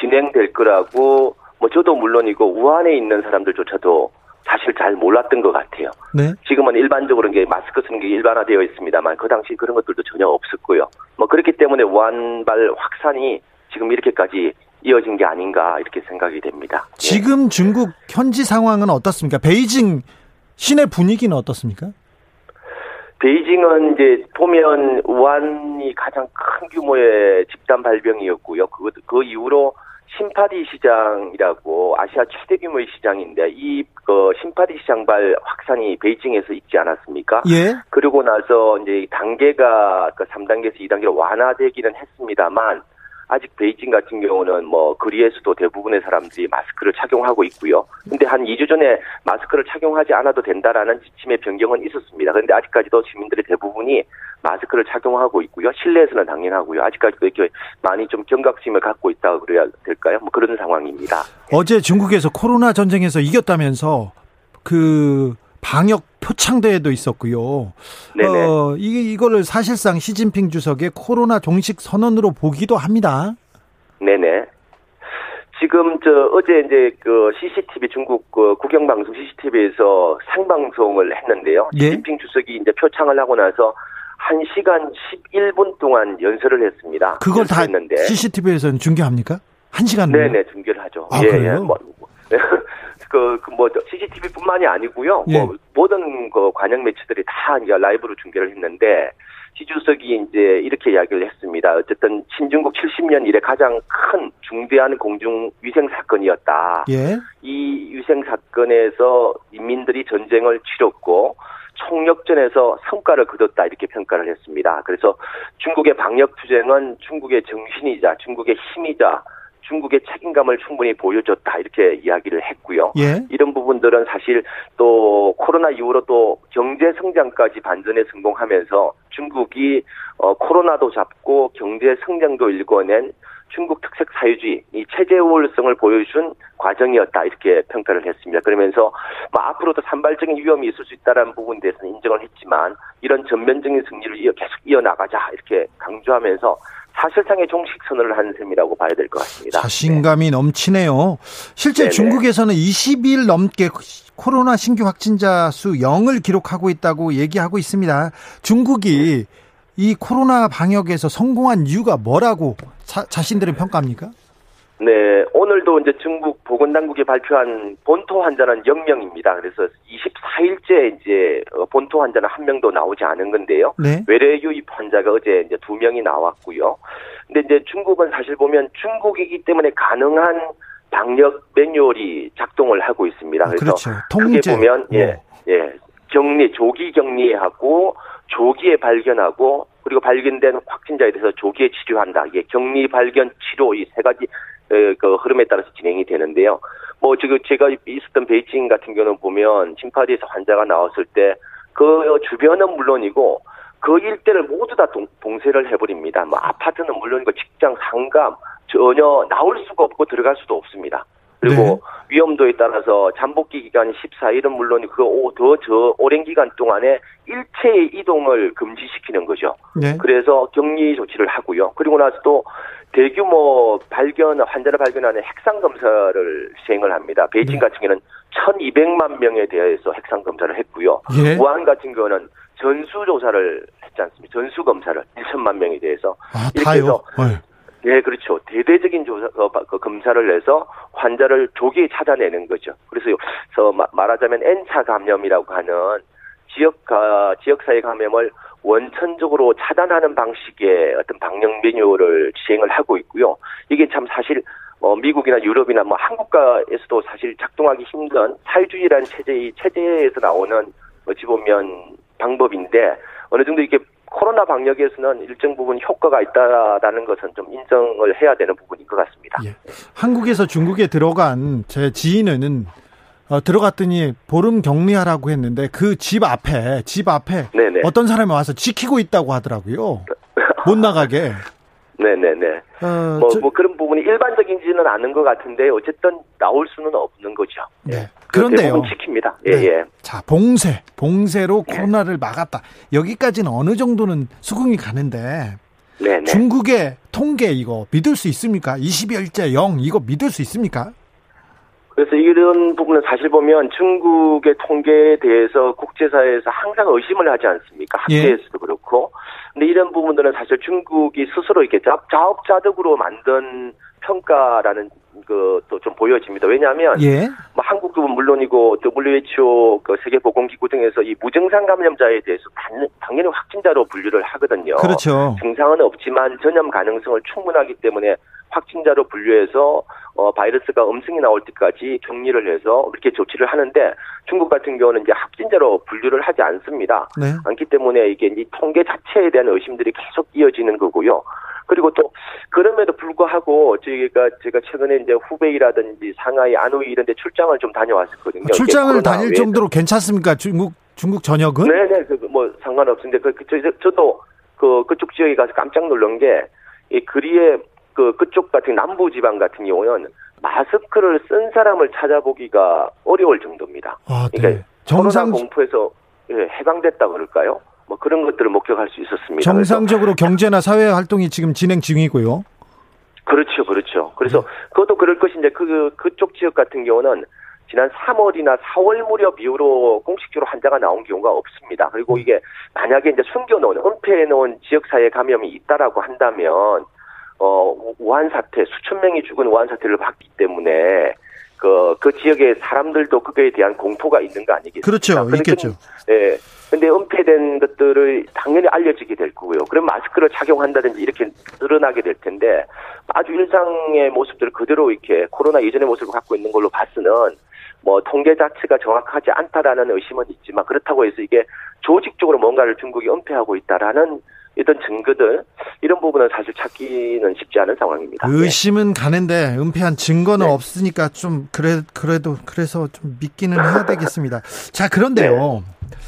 Speaker 4: 진행될 거라고 뭐 저도 물론이고 우한에 있는 사람들조차도 사실 잘 몰랐던 것 같아요.
Speaker 1: 네.
Speaker 4: 지금은 일반적으로 이게 마스크 쓰는 게 일반화되어 있습니다만 그 당시 그런 것들도 전혀 없었고요. 뭐 그렇기 때문에 우한발 확산이 지금 이렇게까지 이어진 게 아닌가 이렇게 생각이 됩니다.
Speaker 1: 예. 지금 네. 중국 현지 상황은 어떻습니까? 베이징 시내 분위기는 어떻습니까?
Speaker 4: 베이징은 이제 보면 우한이 가장 큰 규모의 집단 발병이었고요. 그, 그 이후로 심파디 시장이라고 아시아 최대 규모의 시장인데 이 그 심파디 시장발 확산이 베이징에서 있지 않았습니까?
Speaker 1: 예.
Speaker 4: 그리고 나서 이제 단계가 그 3단계에서 2단계로 완화되기는 했습니다만 아직 베이징 같은 경우는 뭐 거리에서도 대부분의 사람들이 마스크를 착용하고 있고요. 근데 한 2주 전에 마스크를 착용하지 않아도 된다라는 지침의 변경은 있었습니다. 그런데 아직까지도 시민들의 대부분이 마스크를 착용하고 있고요. 실내에서는 당연하고요. 아직까지도 이렇게 많이 좀 경각심을 갖고 있다고 그래야 될까요? 뭐 그런 상황입니다.
Speaker 1: 어제 중국에서 코로나 전쟁에서 이겼다면서 그 방역 표창대회도 있었고요. 네네. 어, 이, 이거를 사실상 시진핑 주석의 코로나 종식 선언으로 보기도 합니다.
Speaker 4: 네네. 지금 저 어제 이제 그 CCTV 중국 그 국영방송 CCTV에서 상방송을 했는데요. 예? 시진핑 주석이 이제 표창을 하고 나서 1시간 11분 동안 연설을 했습니다.
Speaker 1: 그걸 다 했는데. CCTV에서는 중계합니까? 1시간
Speaker 4: 네네, 중계를 하죠.
Speaker 1: 아, 예, 그래요? 예. 뭐,
Speaker 4: 그, 그 뭐 CCTV뿐만이 아니고요.
Speaker 1: 예.
Speaker 4: 뭐 모든 그 관영 매체들이 다 이제 라이브로 중계를 했는데 시 주석이 이제 이렇게 이야기를 했습니다. 어쨌든 신중국 70년 이래 가장 큰 중대한 공중 위생 사건이었다.
Speaker 1: 예.
Speaker 4: 이 위생 사건에서 인민들이 전쟁을 치렀고 총력전에서 성과를 거뒀다 이렇게 평가를 했습니다. 그래서 중국의 방역 투쟁은 중국의 정신이자 중국의 힘이자 중국의 책임감을 충분히 보여줬다 이렇게 이야기를 했고요.
Speaker 1: 예.
Speaker 4: 이런 부분들은 사실 또 코로나 이후로 또 경제 성장까지 반전에 성공하면서 중국이 어 코로나도 잡고 경제 성장도 일궈낸 중국 특색 사회주의, 이 체제 우월성을 보여준 과정이었다 이렇게 평가를 했습니다. 그러면서 뭐 앞으로도 산발적인 위험이 있을 수 있다라는 부분에 대해서는 인정을 했지만 이런 전면적인 승리를 이어 계속 이어나가자 이렇게 강조하면서 사실상의 종식 선언을 한 셈이라고 봐야 될 것 같습니다.
Speaker 1: 자신감이 네. 넘치네요. 실제 네네. 중국에서는 20일 넘게 코로나 신규 확진자 수 0을 기록하고 있다고 얘기하고 있습니다. 중국이 이 코로나 방역에서 성공한 이유가 뭐라고 자, 자신들은 평가합니까?
Speaker 4: 네, 오늘도 이제 중국 보건당국이 발표한 본토 환자는 0명입니다. 그래서 24일째 이제 어, 본토 환자는 한 명도 나오지 않은 건데요. 네. 외래 유입 환자가 어제 이제 두 명이 나왔고요. 근데 이제 중국은 사실 보면 중국이기 때문에 가능한 방역 매뉴얼이 작동을 하고 있습니다.
Speaker 1: 그래서 그렇죠.
Speaker 4: 통제. 보면 예, 네. 예, 격리 조기 격리하고 조기에 발견하고 그리고 발견된 확진자에 대해서 조기에 치료한다. 이게 격리 발견 치료 이 세 가지 그 흐름에 따라서 진행이 되는데요. 뭐 지금 제가 있었던 베이징 같은 경우는 보면 심파디에서 환자가 나왔을 때 그 주변은 물론이고 그 일대를 모두 다 동, 동세를 해버립니다. 뭐 아파트는 물론이고 직장 상감 전혀 나올 수가 없고 들어갈 수도 없습니다. 그리고 네. 위험도에 따라서 잠복기 기간이 14일은 물론 그더저 오랜 기간 동안에 일체의 이동을 금지시키는 거죠. 네. 그래서 격리 조치를 하고요. 그리고 나서 또 대규모 발견 환자를 발견하는 핵상 검사를 시행을 합니다. 베이징 네. 같은 경우는 1,200만 명에 대해서 핵상 검사를 했고요. 예. 우한 같은 경우는 전수 조사를 했지 않습니까? 전수 검사를 1천만 명에 대해서
Speaker 1: 아, 이렇게 다요? 해서 네.
Speaker 4: 네, 그렇죠. 대대적인 조사, 어, 그 검사를 해서 환자를 조기에 찾아내는 거죠. 그래서 말하자면 N차 감염이라고 하는 지역, 지역사회 감염을 원천적으로 차단하는 방식의 어떤 방역 메뉴를 시행을 하고 있고요. 이게 참 사실 어, 미국이나 유럽이나 뭐 한국가에서도 사실 작동하기 힘든 사회주의라는 체제, 이 체제에서 나오는 어찌 보면 방법인데 어느 정도 이게 코로나 방역에서는 일정 부분 효과가 있다라는 것은 좀 인정을 해야 되는 부분인 것 같습니다. 예.
Speaker 1: 한국에서 중국에 들어간 제 지인은 어, 들어갔더니 보름 격리하라고 했는데 그 집 앞에 집 앞에 네네. 어떤 사람이 와서 지키고 있다고 하더라고요. 못 나가게.
Speaker 4: 네네네. 어, 뭐, 저, 뭐 그런 부분이 일반적인지는 않은 것 같은데 어쨌든 나올 수는 없는 거죠.
Speaker 1: 네. 예. 그런데요.
Speaker 4: 지킵니다. 예,
Speaker 1: 네.
Speaker 4: 예.
Speaker 1: 자, 봉쇄, 봉쇄로 네. 코로나를 막았다. 여기까지는 어느 정도는 수긍이 가는데 네네. 중국의 통계 이거 믿을 수 있습니까? 20여일째 0 이거 믿을 수 있습니까?
Speaker 4: 그래서 이런 부분은 사실 보면 중국의 통계에 대해서 국제사회에서 항상 의심을 하지 않습니까? 예. 학계에서도 예. 그렇고. 근데 이런 부분들은 사실 중국이 스스로 이렇게 자업자득으로 만든 평가라는 것도 좀 보여집니다. 왜냐하면 예. 뭐 한국도 물론이고 WHO 그 세계보건기구 등에서 이 무증상 감염자에 대해서 당연히 확진자로 분류를 하거든요.
Speaker 1: 그렇죠.
Speaker 4: 증상은 없지만 전염 가능성을 충분하기 때문에 확진자로 분류해서 어, 바이러스가 음성이 나올 때까지 격리를 해서 이렇게 조치를 하는데 중국 같은 경우는 이제 확진자로 분류를 하지 않습니다. 네. 않기 때문에 이게 이 통계 자체에 대한 의심들이 계속 이어지는 거고요. 그리고 또 그럼에도 불구하고 저희가 제가 최근에 이제 후베이라든지 상하이, 안후이 이런 데 출장을 좀 다녀왔었거든요.
Speaker 1: 출장을 다닐 정도로 괜찮습니까? 중국 중국 전역은?
Speaker 4: 네, 네. 그, 뭐 상관없는데 그, 그 저, 저도 그 그쪽 지역에 가서 깜짝 놀란 게 이 그리에 그 그쪽 같은 남부 지방 같은 경우는 마스크를 쓴 사람을 찾아보기가 어려울 정도입니다.
Speaker 1: 아, 네. 그러니까 정상
Speaker 4: 공포에서 예, 해방됐다 그럴까요? 뭐 그런 것들을 목격할 수 있었습니다.
Speaker 1: 정상적으로 경제나 사회 활동이 지금 진행 중이고요.
Speaker 4: 그렇죠, 그렇죠. 그래서 네. 그것도 그럴 것인데 그 그쪽 지역 같은 경우는 지난 3월이나 4월 무렵 이후로 공식적으로 환자가 나온 경우가 없습니다. 그리고 음. 이게 만약에 이제 숨겨놓은 은폐해 놓은 지역사회 감염이 있다라고 한다면 어, 우한 사태, 수천 명이 죽은 우한 사태를 봤기 때문에 그, 그 지역의 사람들도 그거에 대한 공포가 있는 거 아니겠습니까?
Speaker 1: 그렇죠. 있겠죠.
Speaker 4: 예. 근데 은폐된 것들을 당연히 알려지게 될 거고요. 그럼 마스크를 착용한다든지 이렇게 늘어나게 될 텐데 아주 일상의 모습들을 그대로 이렇게 코로나 이전의 모습을 갖고 있는 걸로 봤으는 뭐 통계 자체가 정확하지 않다라는 의심은 있지만 그렇다고 해서 이게 조직적으로 뭔가를 중국이 은폐하고 있다라는 이런 증거들 이런 부분은 사실 찾기는 쉽지 않은 상황입니다.
Speaker 1: 의심은 네. 가는데 은폐한 증거는 네. 없으니까 좀 그래 그래도 그래서 좀 믿기는 해야 되겠습니다. 자 그런데요.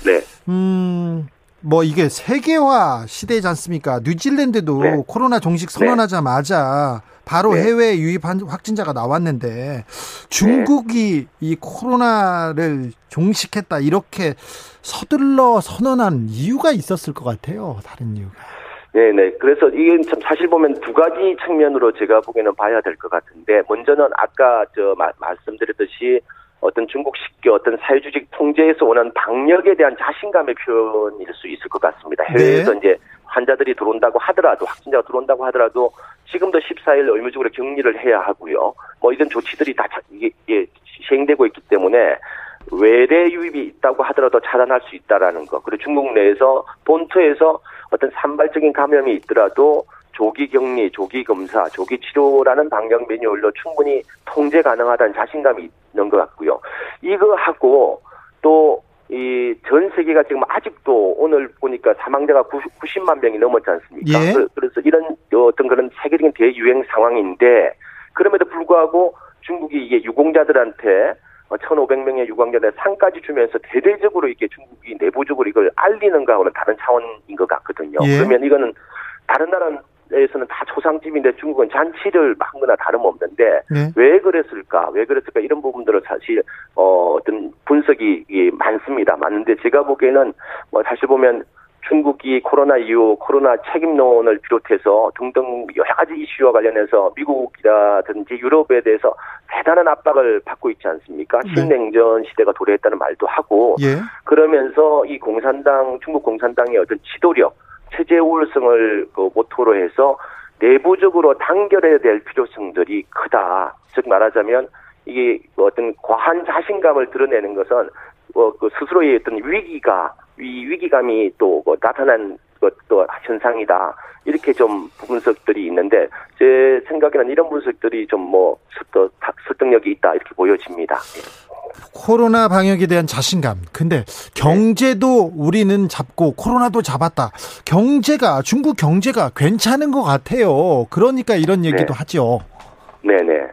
Speaker 4: 네. 네.
Speaker 1: 음 뭐 이게 세계화 시대지 않습니까? 뉴질랜드도 네. 코로나 종식 네. 선언하자마자 바로 네. 해외 유입 확진자가 나왔는데 중국이 네. 이 코로나를 종식했다 이렇게 서둘러 선언한 이유가 있었을 것 같아요. 다른 이유가.
Speaker 4: 네네. 그래서 이게 참 사실 보면 두 가지 측면으로 제가 보기에는 봐야 될 것 같은데 먼저는 아까 저 마, 말씀드렸듯이 어떤 중국식 어떤 사회주직 통제에서 오는 방역에 대한 자신감의 표현일 수 있을 것 같습니다. 해외에서 네. 이제 환자들이 들어온다고 하더라도 확진자가 들어온다고 하더라도 지금도 14일 의무적으로 격리를 해야 하고요. 뭐 이런 조치들이 다 이게, 이게 시행되고 있기 때문에 외래 유입이 있다고 하더라도 차단할 수 있다라는 거. 그리고 중국 내에서 본토에서 어떤 산발적인 감염이 있더라도 조기 격리, 조기 검사, 조기 치료라는 방역 매뉴얼로 충분히 통제 가능하다는 자신감이 있는 것 같고요. 이거 하고 또 이 전 세계가 지금 아직도 오늘 보니까 사망자가 90, 만 명이 넘었지 않습니까? 예. 그래서 이런 어떤 그런 세계적인 대유행 상황인데 그럼에도 불구하고 중국이 이게 유공자들한테 1,500명의 유광자들 상까지 주면서 대대적으로 이게 중국이 내부적으로 이걸 알리는가하고는 다른 차원인 것 같거든요. 예. 그러면 이거는 다른 나라 에서는 다 초상집인데 중국은 잔치를 한 거나 다름없는데 네. 왜 그랬을까? 왜 그랬을까? 이런 부분들은 사실 어, 어떤 분석이 많습니다. 많은데 제가 보기에는 뭐 사실 보면 중국이 코로나 이후 코로나 책임론을 비롯해서 등등 여러 가지 이슈와 관련해서 미국이라든지 유럽에 대해서 대단한 압박을 받고 있지 않습니까? 네. 신냉전 시대가 도래했다는 말도 하고 예. 그러면서 이 공산당 중국 공산당의 어떤 지도력 체제 우월성을 그 모토로 해서 내부적으로 단결해야 될 필요성들이 크다. 즉 말하자면 이게 어떤 과한 자신감을 드러내는 것은 뭐그 스스로의 어떤 위기가 이 위기감이 또 뭐 나타난 것도 현상이다. 이렇게 좀 분석들이 있는데 제 생각에는 이런 분석들이 좀뭐 설득력이 있다 이렇게 보여집니다.
Speaker 1: 코로나 방역에 대한 자신감. 근데 경제도 우리는 잡고 코로나도 잡았다. 경제가 중국 경제가 괜찮은 것 같아요. 그러니까 이런 얘기도 네. 하죠.
Speaker 4: 네네.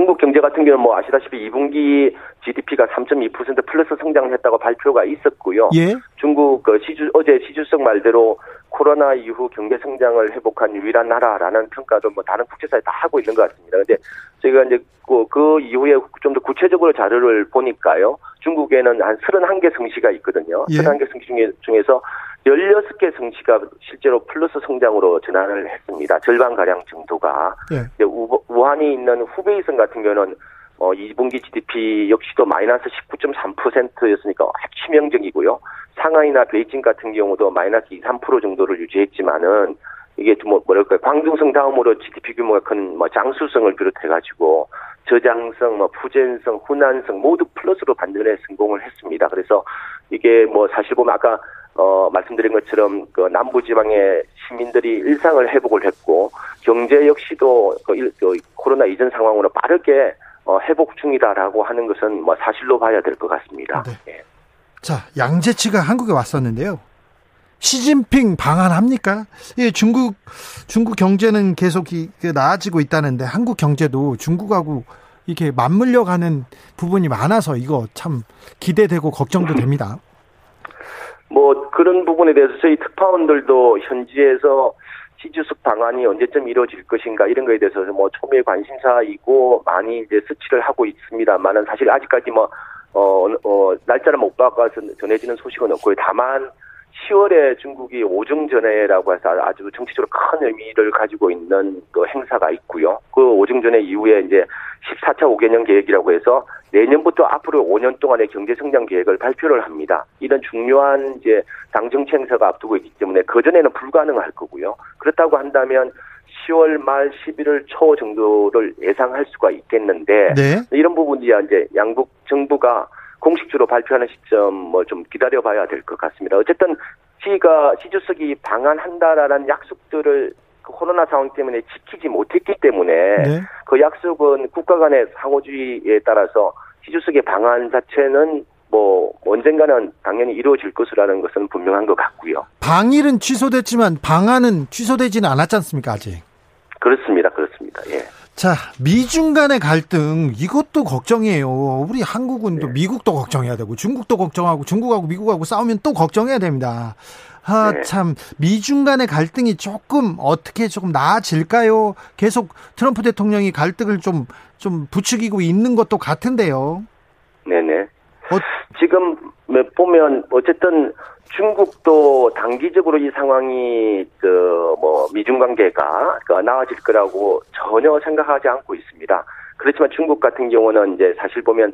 Speaker 4: 중국 경제 같은 경우는 뭐 아시다시피 2분기 GDP가 3.2% 플러스 성장을 했다고 발표가 있었고요. 예? 중국 그 시주 어제 시주석 말대로 코로나 이후 경제 성장을 회복한 유일한 나라라는 평가도 뭐 다른 국제사에 다 하고 있는 것 같습니다. 근데 저희가 이제 그, 그 이후에 좀 더 구체적으로 자료를 보니까요. 중국에는 한 31개 성시가 있거든요. 예? 31개 성시 중에, 중에서 16개 성시가 실제로 플러스 성장으로 전환을 했습니다. 절반가량 정도가. 예. 우, 우한이 있는 후베이성 같은 경우는 어, 2분기 GDP 역시도 마이너스 19.3%였으니까 치명적이고요. 상하이나 베이징 같은 경우도 마이너스 2, 3% 정도를 유지했지만은 이게 뭐 뭐랄까 광둥성 다음으로 GDP 규모가 큰 뭐 장수성을 비롯해가지고 저장성, 뭐 푸젠성, 훈안성 모두 플러스로 반전에 성공을 했습니다. 그래서 이게 뭐 사실 보면 아까 어 말씀드린 것처럼 그 남부 지방의 시민들이 일상을 회복을 했고 경제 역시도 그, 일, 그 코로나 이전 상황으로 빠르게 어, 회복 중이다라고 하는 것은 뭐 사실로 봐야 될 것 같습니다. 네. 예.
Speaker 1: 자, 양재치가 한국에 왔었는데요. 시진핑 방한합니까? 예, 중국 중국 경제는 계속 그 나아지고 있다는데 한국 경제도 중국하고 이렇게 맞물려 가는 부분이 많아서 이거 참 기대되고 걱정도 됩니다.
Speaker 4: 뭐 그런 부분에 대해서 저희 특파원들도 현지에서 시주숙 방안이 언제쯤 이루어질 것인가 이런 거에 대해서 뭐 초미의 관심사이고 많이 이제 스치를 하고 있습니다만은 사실 아직까지 뭐 어, 어, 날짜를 못 바꿔서 전해지는 소식은 없고요. 다만 10월에 중국이 오중전회라고 해서 아주 정치적으로 큰 의미를 가지고 있는 그 행사가 있고요. 그 오중전회 이후에 이제 14차 5개년 계획이라고 해서 내년부터 앞으로 5년 동안의 경제 성장 계획을 발표를 합니다. 이런 중요한 이제 당 정치 행사가 앞두고 있기 때문에 그 전에는 불가능할 거고요. 그렇다고 한다면 10월 말 11월 초 정도를 예상할 수가 있겠는데 네. 이런 부분이 이제 양국 정부가 공식적으로 발표하는 시점 뭐 좀 기다려봐야 될 것 같습니다. 어쨌든 시가 시 주석이 방한한다라는 약속들을 그 코로나 상황 때문에 지키지 못했기 때문에 네. 그 약속은 국가 간의 상호주의에 따라서 시 주석의 방안 자체는 뭐 언젠가는 당연히 이루어질 것이라는 것은 분명한 것 같고요.
Speaker 1: 방일은 취소됐지만 방안은 취소되지는 않았지 않습니까 아직?
Speaker 4: 그렇습니다, 그렇습니다. 예.
Speaker 1: 자, 미중 간의 갈등 이것도 걱정이에요. 우리 한국은 또 네. 미국도 걱정해야 되고 중국도 걱정하고 중국하고 미국하고 싸우면 또 걱정해야 됩니다. 아, 네. 참 미중 간의 갈등이 조금 어떻게 조금 나아질까요? 계속 트럼프 대통령이 갈등을 좀좀 부추기고 있는 것도 같은데요.
Speaker 4: 네 네. 어, 지금 보면 어쨌든 중국도 단기적으로 이 상황이 그 뭐 미중 관계가 그 나아질 거라고 전혀 생각하지 않고 있습니다. 그렇지만 중국 같은 경우는 이제 사실 보면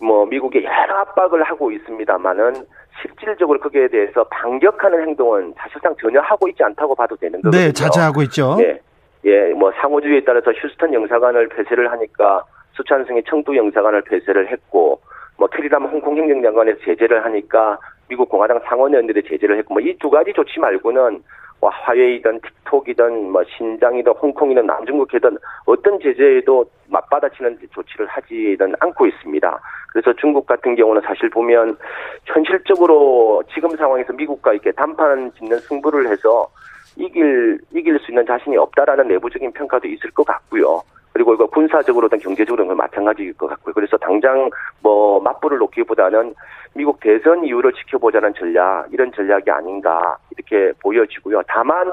Speaker 4: 뭐 미국이 여러 압박을 하고 있습니다만은 실질적으로 거기에 대해서 반격하는 행동은 사실상 전혀 하고 있지 않다고 봐도 되는 거거든요.
Speaker 1: 네, 자제하고 있죠.
Speaker 4: 예, 예, 뭐 상호주의에 따라서 휴스턴 영사관을 폐쇄를 하니까 수찬승의 청도 영사관을 폐쇄를 했고 뭐 캐리람 홍콩 행정장관에서 제재를 하니까 미국 공화당 상원의원들이 제재를 했고 뭐 이 두 가지 조치 말고는 뭐 화웨이든 틱톡이든 뭐 신장이든 홍콩이든 남중국이든 어떤 제재에도 맞받아치는 조치를 하지는 않고 있습니다. 그래서 중국 같은 경우는 사실 보면 현실적으로 지금 상황에서 미국과 이렇게 단판 짓는 승부를 해서 이길 이길 수 있는 자신이 없다라는 내부적인 평가도 있을 것 같고요. 그리고 이거 군사적으로든 경제적으로든 마찬가지일 것 같고요. 그래서 당장 뭐 맞불을 놓기보다는 미국 대선 이후를 지켜보자는 전략 이런 전략이 아닌가 이렇게 보여지고요. 다만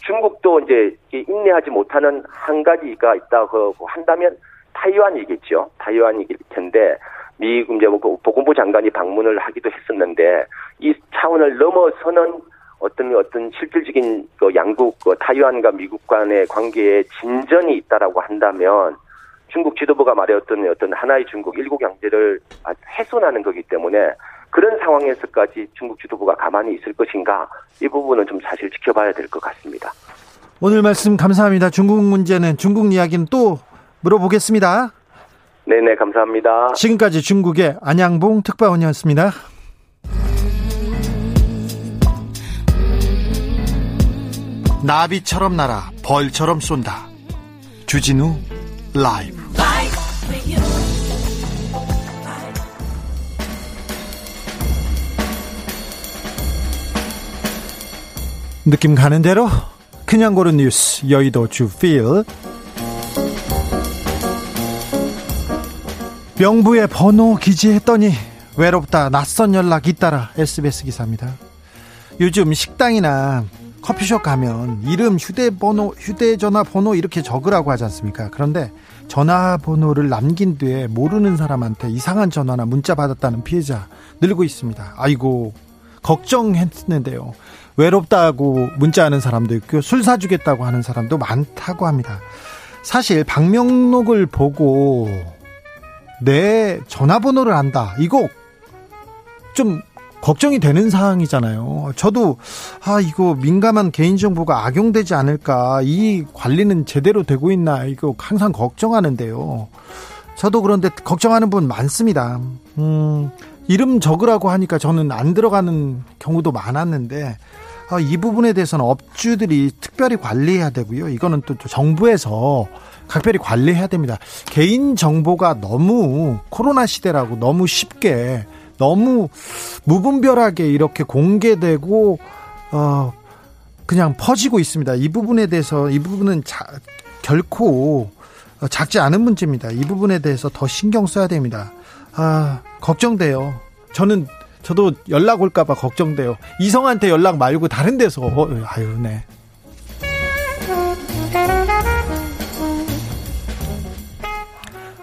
Speaker 4: 중국도 이제 인내하지 못하는 한 가지가 있다고 한다면 타이완이겠죠. 타이완이길 텐데 미국 이제 뭐그 보건부 장관이 방문을 하기도 했었는데 이 차원을 넘어서는 어떤 어떤 실질적인 그 양국 그 타이완과 미국 간의 관계에 진전이 있다라고 한다면 중국 지도부가 말했던 어떤 하나의 중국 일국 양제를 훼손하는 거기 때문에 그런 상황에서까지 중국 지도부가 가만히 있을 것인가 이 부분은 좀 사실 지켜봐야 될 것 같습니다.
Speaker 1: 오늘 말씀 감사합니다. 중국 문제는 중국 이야기는 또 물어보겠습니다.
Speaker 4: 네네 감사합니다.
Speaker 1: 지금까지 중국의 안양봉 특파원이었습니다. 나비처럼 날아 벌처럼 쏜다. 주진우 라이브. 느낌 가는 대로 그냥 고른 뉴스 여의도 주필 명부에 번호 기재했더니 외롭다 낯선 연락 잇따라 SBS 기사입니다. 요즘 식당이나 커피숍 가면 이름, 휴대번호, 휴대전화 번호 이렇게 적으라고 하지 않습니까? 그런데 전화번호를 남긴 뒤에 모르는 사람한테 이상한 전화나 문자 받았다는 피해자 늘고 있습니다. 아이고, 걱정했는데요. 외롭다고 문자하는 사람도 있고 술 사주겠다고 하는 사람도 많다고 합니다. 사실 방명록을 보고 내 전화번호를 안다. 이거 좀 걱정이 되는 상황이잖아요. 저도 아 이거 민감한 개인정보가 악용되지 않을까 이 관리는 제대로 되고 있나 이거 항상 걱정하는데요. 저도 그런데 걱정하는 분 많습니다. 음, 이름 적으라고 하니까 저는 안 들어가는 경우도 많았는데 아, 이 부분에 대해서는 업주들이 특별히 관리해야 되고요. 이거는 또 정부에서 각별히 관리해야 됩니다. 개인 정보가 너무 코로나 시대라고 너무 쉽게 너무 무분별하게 이렇게 공개되고 어 그냥 퍼지고 있습니다. 이 부분에 대해서 이 부분은 자, 결코 작지 않은 문제입니다. 이 부분에 대해서 더 신경 써야 됩니다. 아 걱정돼요. 저는 저도 연락 올까봐 걱정돼요. 이성한테 연락 말고 다른 데서 어, 아유 네.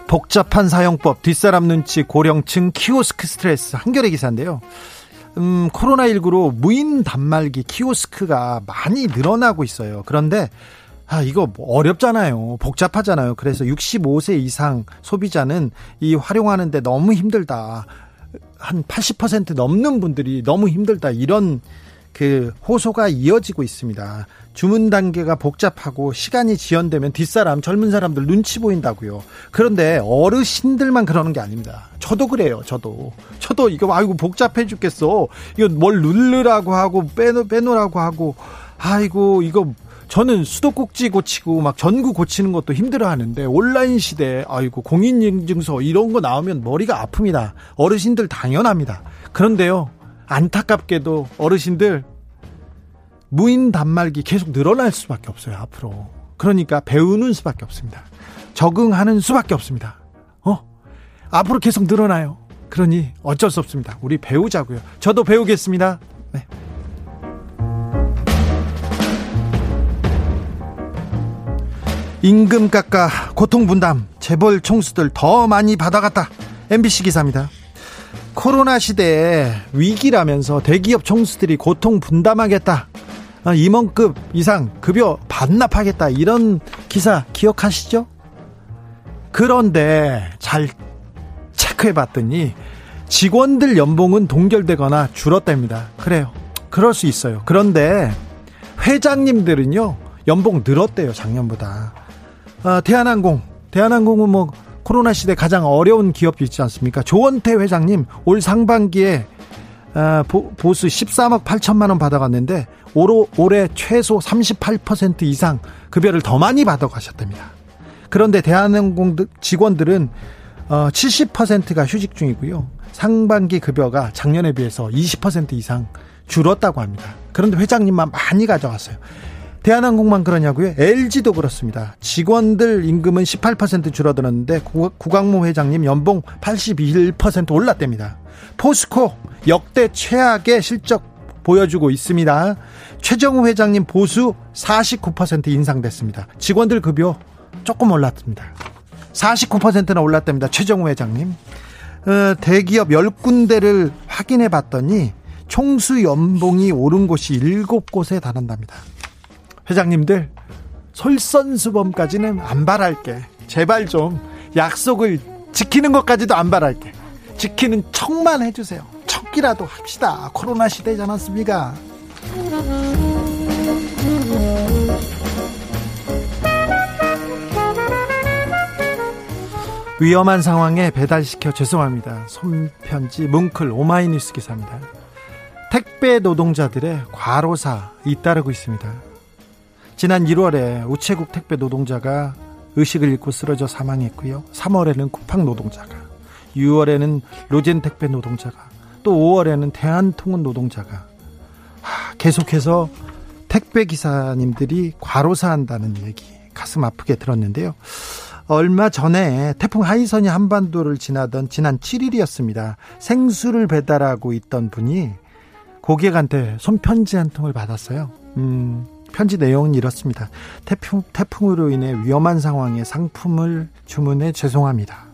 Speaker 1: 복잡한 사용법, 뒷사람 눈치, 고령층, 키오스크 스트레스, 한겨레 기사인데요. 음, 코로나19로 무인 단말기 키오스크가 많이 늘어나고 있어요. 그런데, 아, 이거 어렵잖아요. 복잡하잖아요. 그래서 65세 이상 소비자는 이 활용하는데 너무 힘들다. 한 80% 넘는 분들이 너무 힘들다. 이런 그 호소가 이어지고 있습니다. 주문 단계가 복잡하고 시간이 지연되면 뒷사람 젊은 사람들 눈치 보인다고요. 그런데 어르신들만 그러는 게 아닙니다. 저도 그래요. 저도 저도 이거 아이고 복잡해 죽겠어. 이거 뭘 누르라고 하고 빼놓 빼놓으라고 하고 아이고 이거 저는 수도꼭지 고치고 막 전구 고치는 것도 힘들어 하는데 온라인 시대 아이고 공인인증서 이런 거 나오면 머리가 아픕니다. 어르신들 당연합니다. 그런데요. 안타깝게도 어르신들 무인 단말기 계속 늘어날 수밖에 없어요, 앞으로. 그러니까 배우는 수밖에 없습니다. 적응하는 수밖에 없습니다. 어? 앞으로 계속 늘어나요. 그러니 어쩔 수 없습니다. 우리 배우자고요. 저도 배우겠습니다. 네. 임금 깎아 고통 분담 재벌 총수들 더 많이 받아갔다. MBC 기사입니다. 코로나 시대에 위기라면서 대기업 총수들이 고통 분담하겠다. 아, 임원급 이상 급여 반납하겠다. 이런 기사 기억하시죠? 그런데 잘 체크해 봤더니 직원들 연봉은 동결되거나 줄었답니다. 그래요. 그럴 수 있어요. 그런데 회장님들은요, 연봉 늘었대요, 작년보다. 아, 대한항공, 대한항공은 뭐 코로나 시대 가장 어려운 기업이 있지 않습니까? 조원태 회장님 올 상반기에 아, 보, 보수 13억 8천만 원 받아갔는데 올, 올해 최소 38% 이상 급여를 더 많이 받아가셨답니다. 그런데 대한항공 직원들은 어, 70%가 휴직 중이고요. 상반기 급여가 작년에 비해서 20% 이상 줄었다고 합니다. 그런데 회장님만 많이 가져갔어요. 대한항공만 그러냐고요? LG도 그렇습니다. 직원들 임금은 18% 줄어들었는데 구광모 회장님 연봉 81% 올랐답니다. 포스코 역대 최악의 실적 보여주고 있습니다. 최정우 회장님 보수 49% 인상됐습니다. 직원들 급여 조금 올랐습니다. 49%나 올랐답니다. 최정우 회장님. 어, 대기업 10군데를 확인해 봤더니 총수 연봉이 오른 곳이 7곳에 달한답니다. 회장님들 솔선수범까지는 안 바랄게. 제발 좀 약속을 지키는 것까지도 안 바랄게. 지키는 척만 해주세요. 척이라도 합시다. 코로나 시대지 않았습니까? 위험한 상황에 배달시켜 죄송합니다. 손편지 뭉클 오마이뉴스 기사입니다. 택배 노동자들의 과로사 잇따르고 있습니다. 지난 1월에 우체국 택배 노동자가 의식을 잃고 쓰러져 사망했고요. 3월에는 쿠팡 노동자가, 6월에는 로젠 택배 노동자가, 또 5월에는 대한통운 노동자가 계속해서 택배 기사님들이 과로사한다는 얘기 가슴 아프게 들었는데요. 얼마 전에 태풍 하이선이 한반도를 지나던 지난 7일이었습니다. 생수를 배달하고 있던 분이 고객한테 손편지 한 통을 받았어요. 음, 편지 내용은 이렇습니다. 태풍, 태풍으로 인해 위험한 상황에 상품을 주문해 죄송합니다.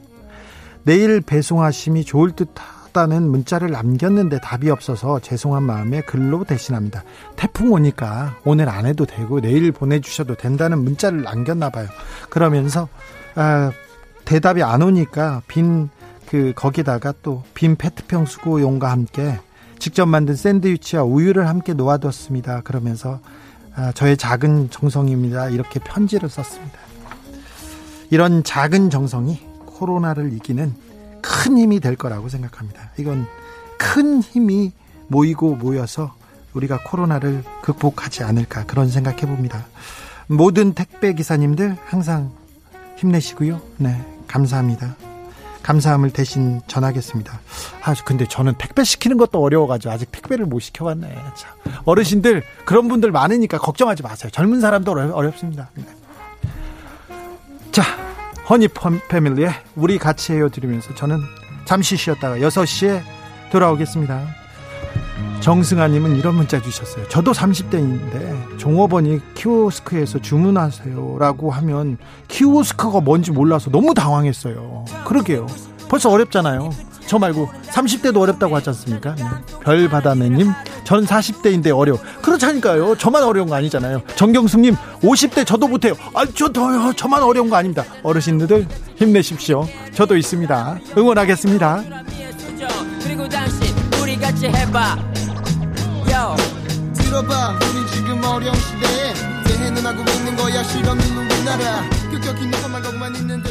Speaker 1: 내일 배송하심이 좋을 듯 하다는 문자를 남겼는데 답이 없어서 죄송한 마음에 글로 대신합니다. 태풍 오니까 오늘 안 해도 되고 내일 보내주셔도 된다는 문자를 남겼나 봐요. 그러면서 아, 대답이 안 오니까 빈 그 거기다가 또 빈 페트병 수고용과 함께 직접 만든 샌드위치와 우유를 함께 놓아뒀습니다. 그러면서 아, 저의 작은 정성입니다. 이렇게 편지를 썼습니다. 이런 작은 정성이 코로나를 이기는 큰 힘이 될 거라고 생각합니다. 이건 큰 힘이 모이고 모여서 우리가 코로나를 극복하지 않을까 그런 생각해 봅니다. 모든 택배 기사님들 항상 힘내시고요. 네, 감사합니다. 감사함을 대신 전하겠습니다. 아, 근데 저는 택배 시키는 것도 어려워가지고 아직 택배를 못 시켜봤네. 참. 어르신들 그런 분들 많으니까 걱정하지 마세요. 젊은 사람도 어렵, 습니다 네. 자, 허니 패밀리의 우리 같이 해요 드리면서 저는 잠시 쉬었다가 6시에 돌아오겠습니다. 정승아님은 이런 문자 주셨어요. 저도 30대인데 종업원이 키오스크에서 주문하세요라고 하면 키오스크가 뭔지 몰라서 너무 당황했어요. 그러게요. 벌써 어렵잖아요. 저 말고 30대도 어렵다고 하지 않습니까? 네. 별바다매님, 전 40대인데 어려워. 그렇다니까요. 저만 어려운 거 아니잖아요. 정경숙님, 50대 저도 못해요. 아, 저, 더, 저만 어려운 거 아닙니다. 어르신들 힘내십시오. 저도 있습니다. 응원하겠습니다. 그리고 당신, 우리 같이 해봐. 들어봐 우리 지금 어려운 시대에. 대해는 하고 있는 거야 실험은 우리나라. 급격히 누가만 가고만 있는데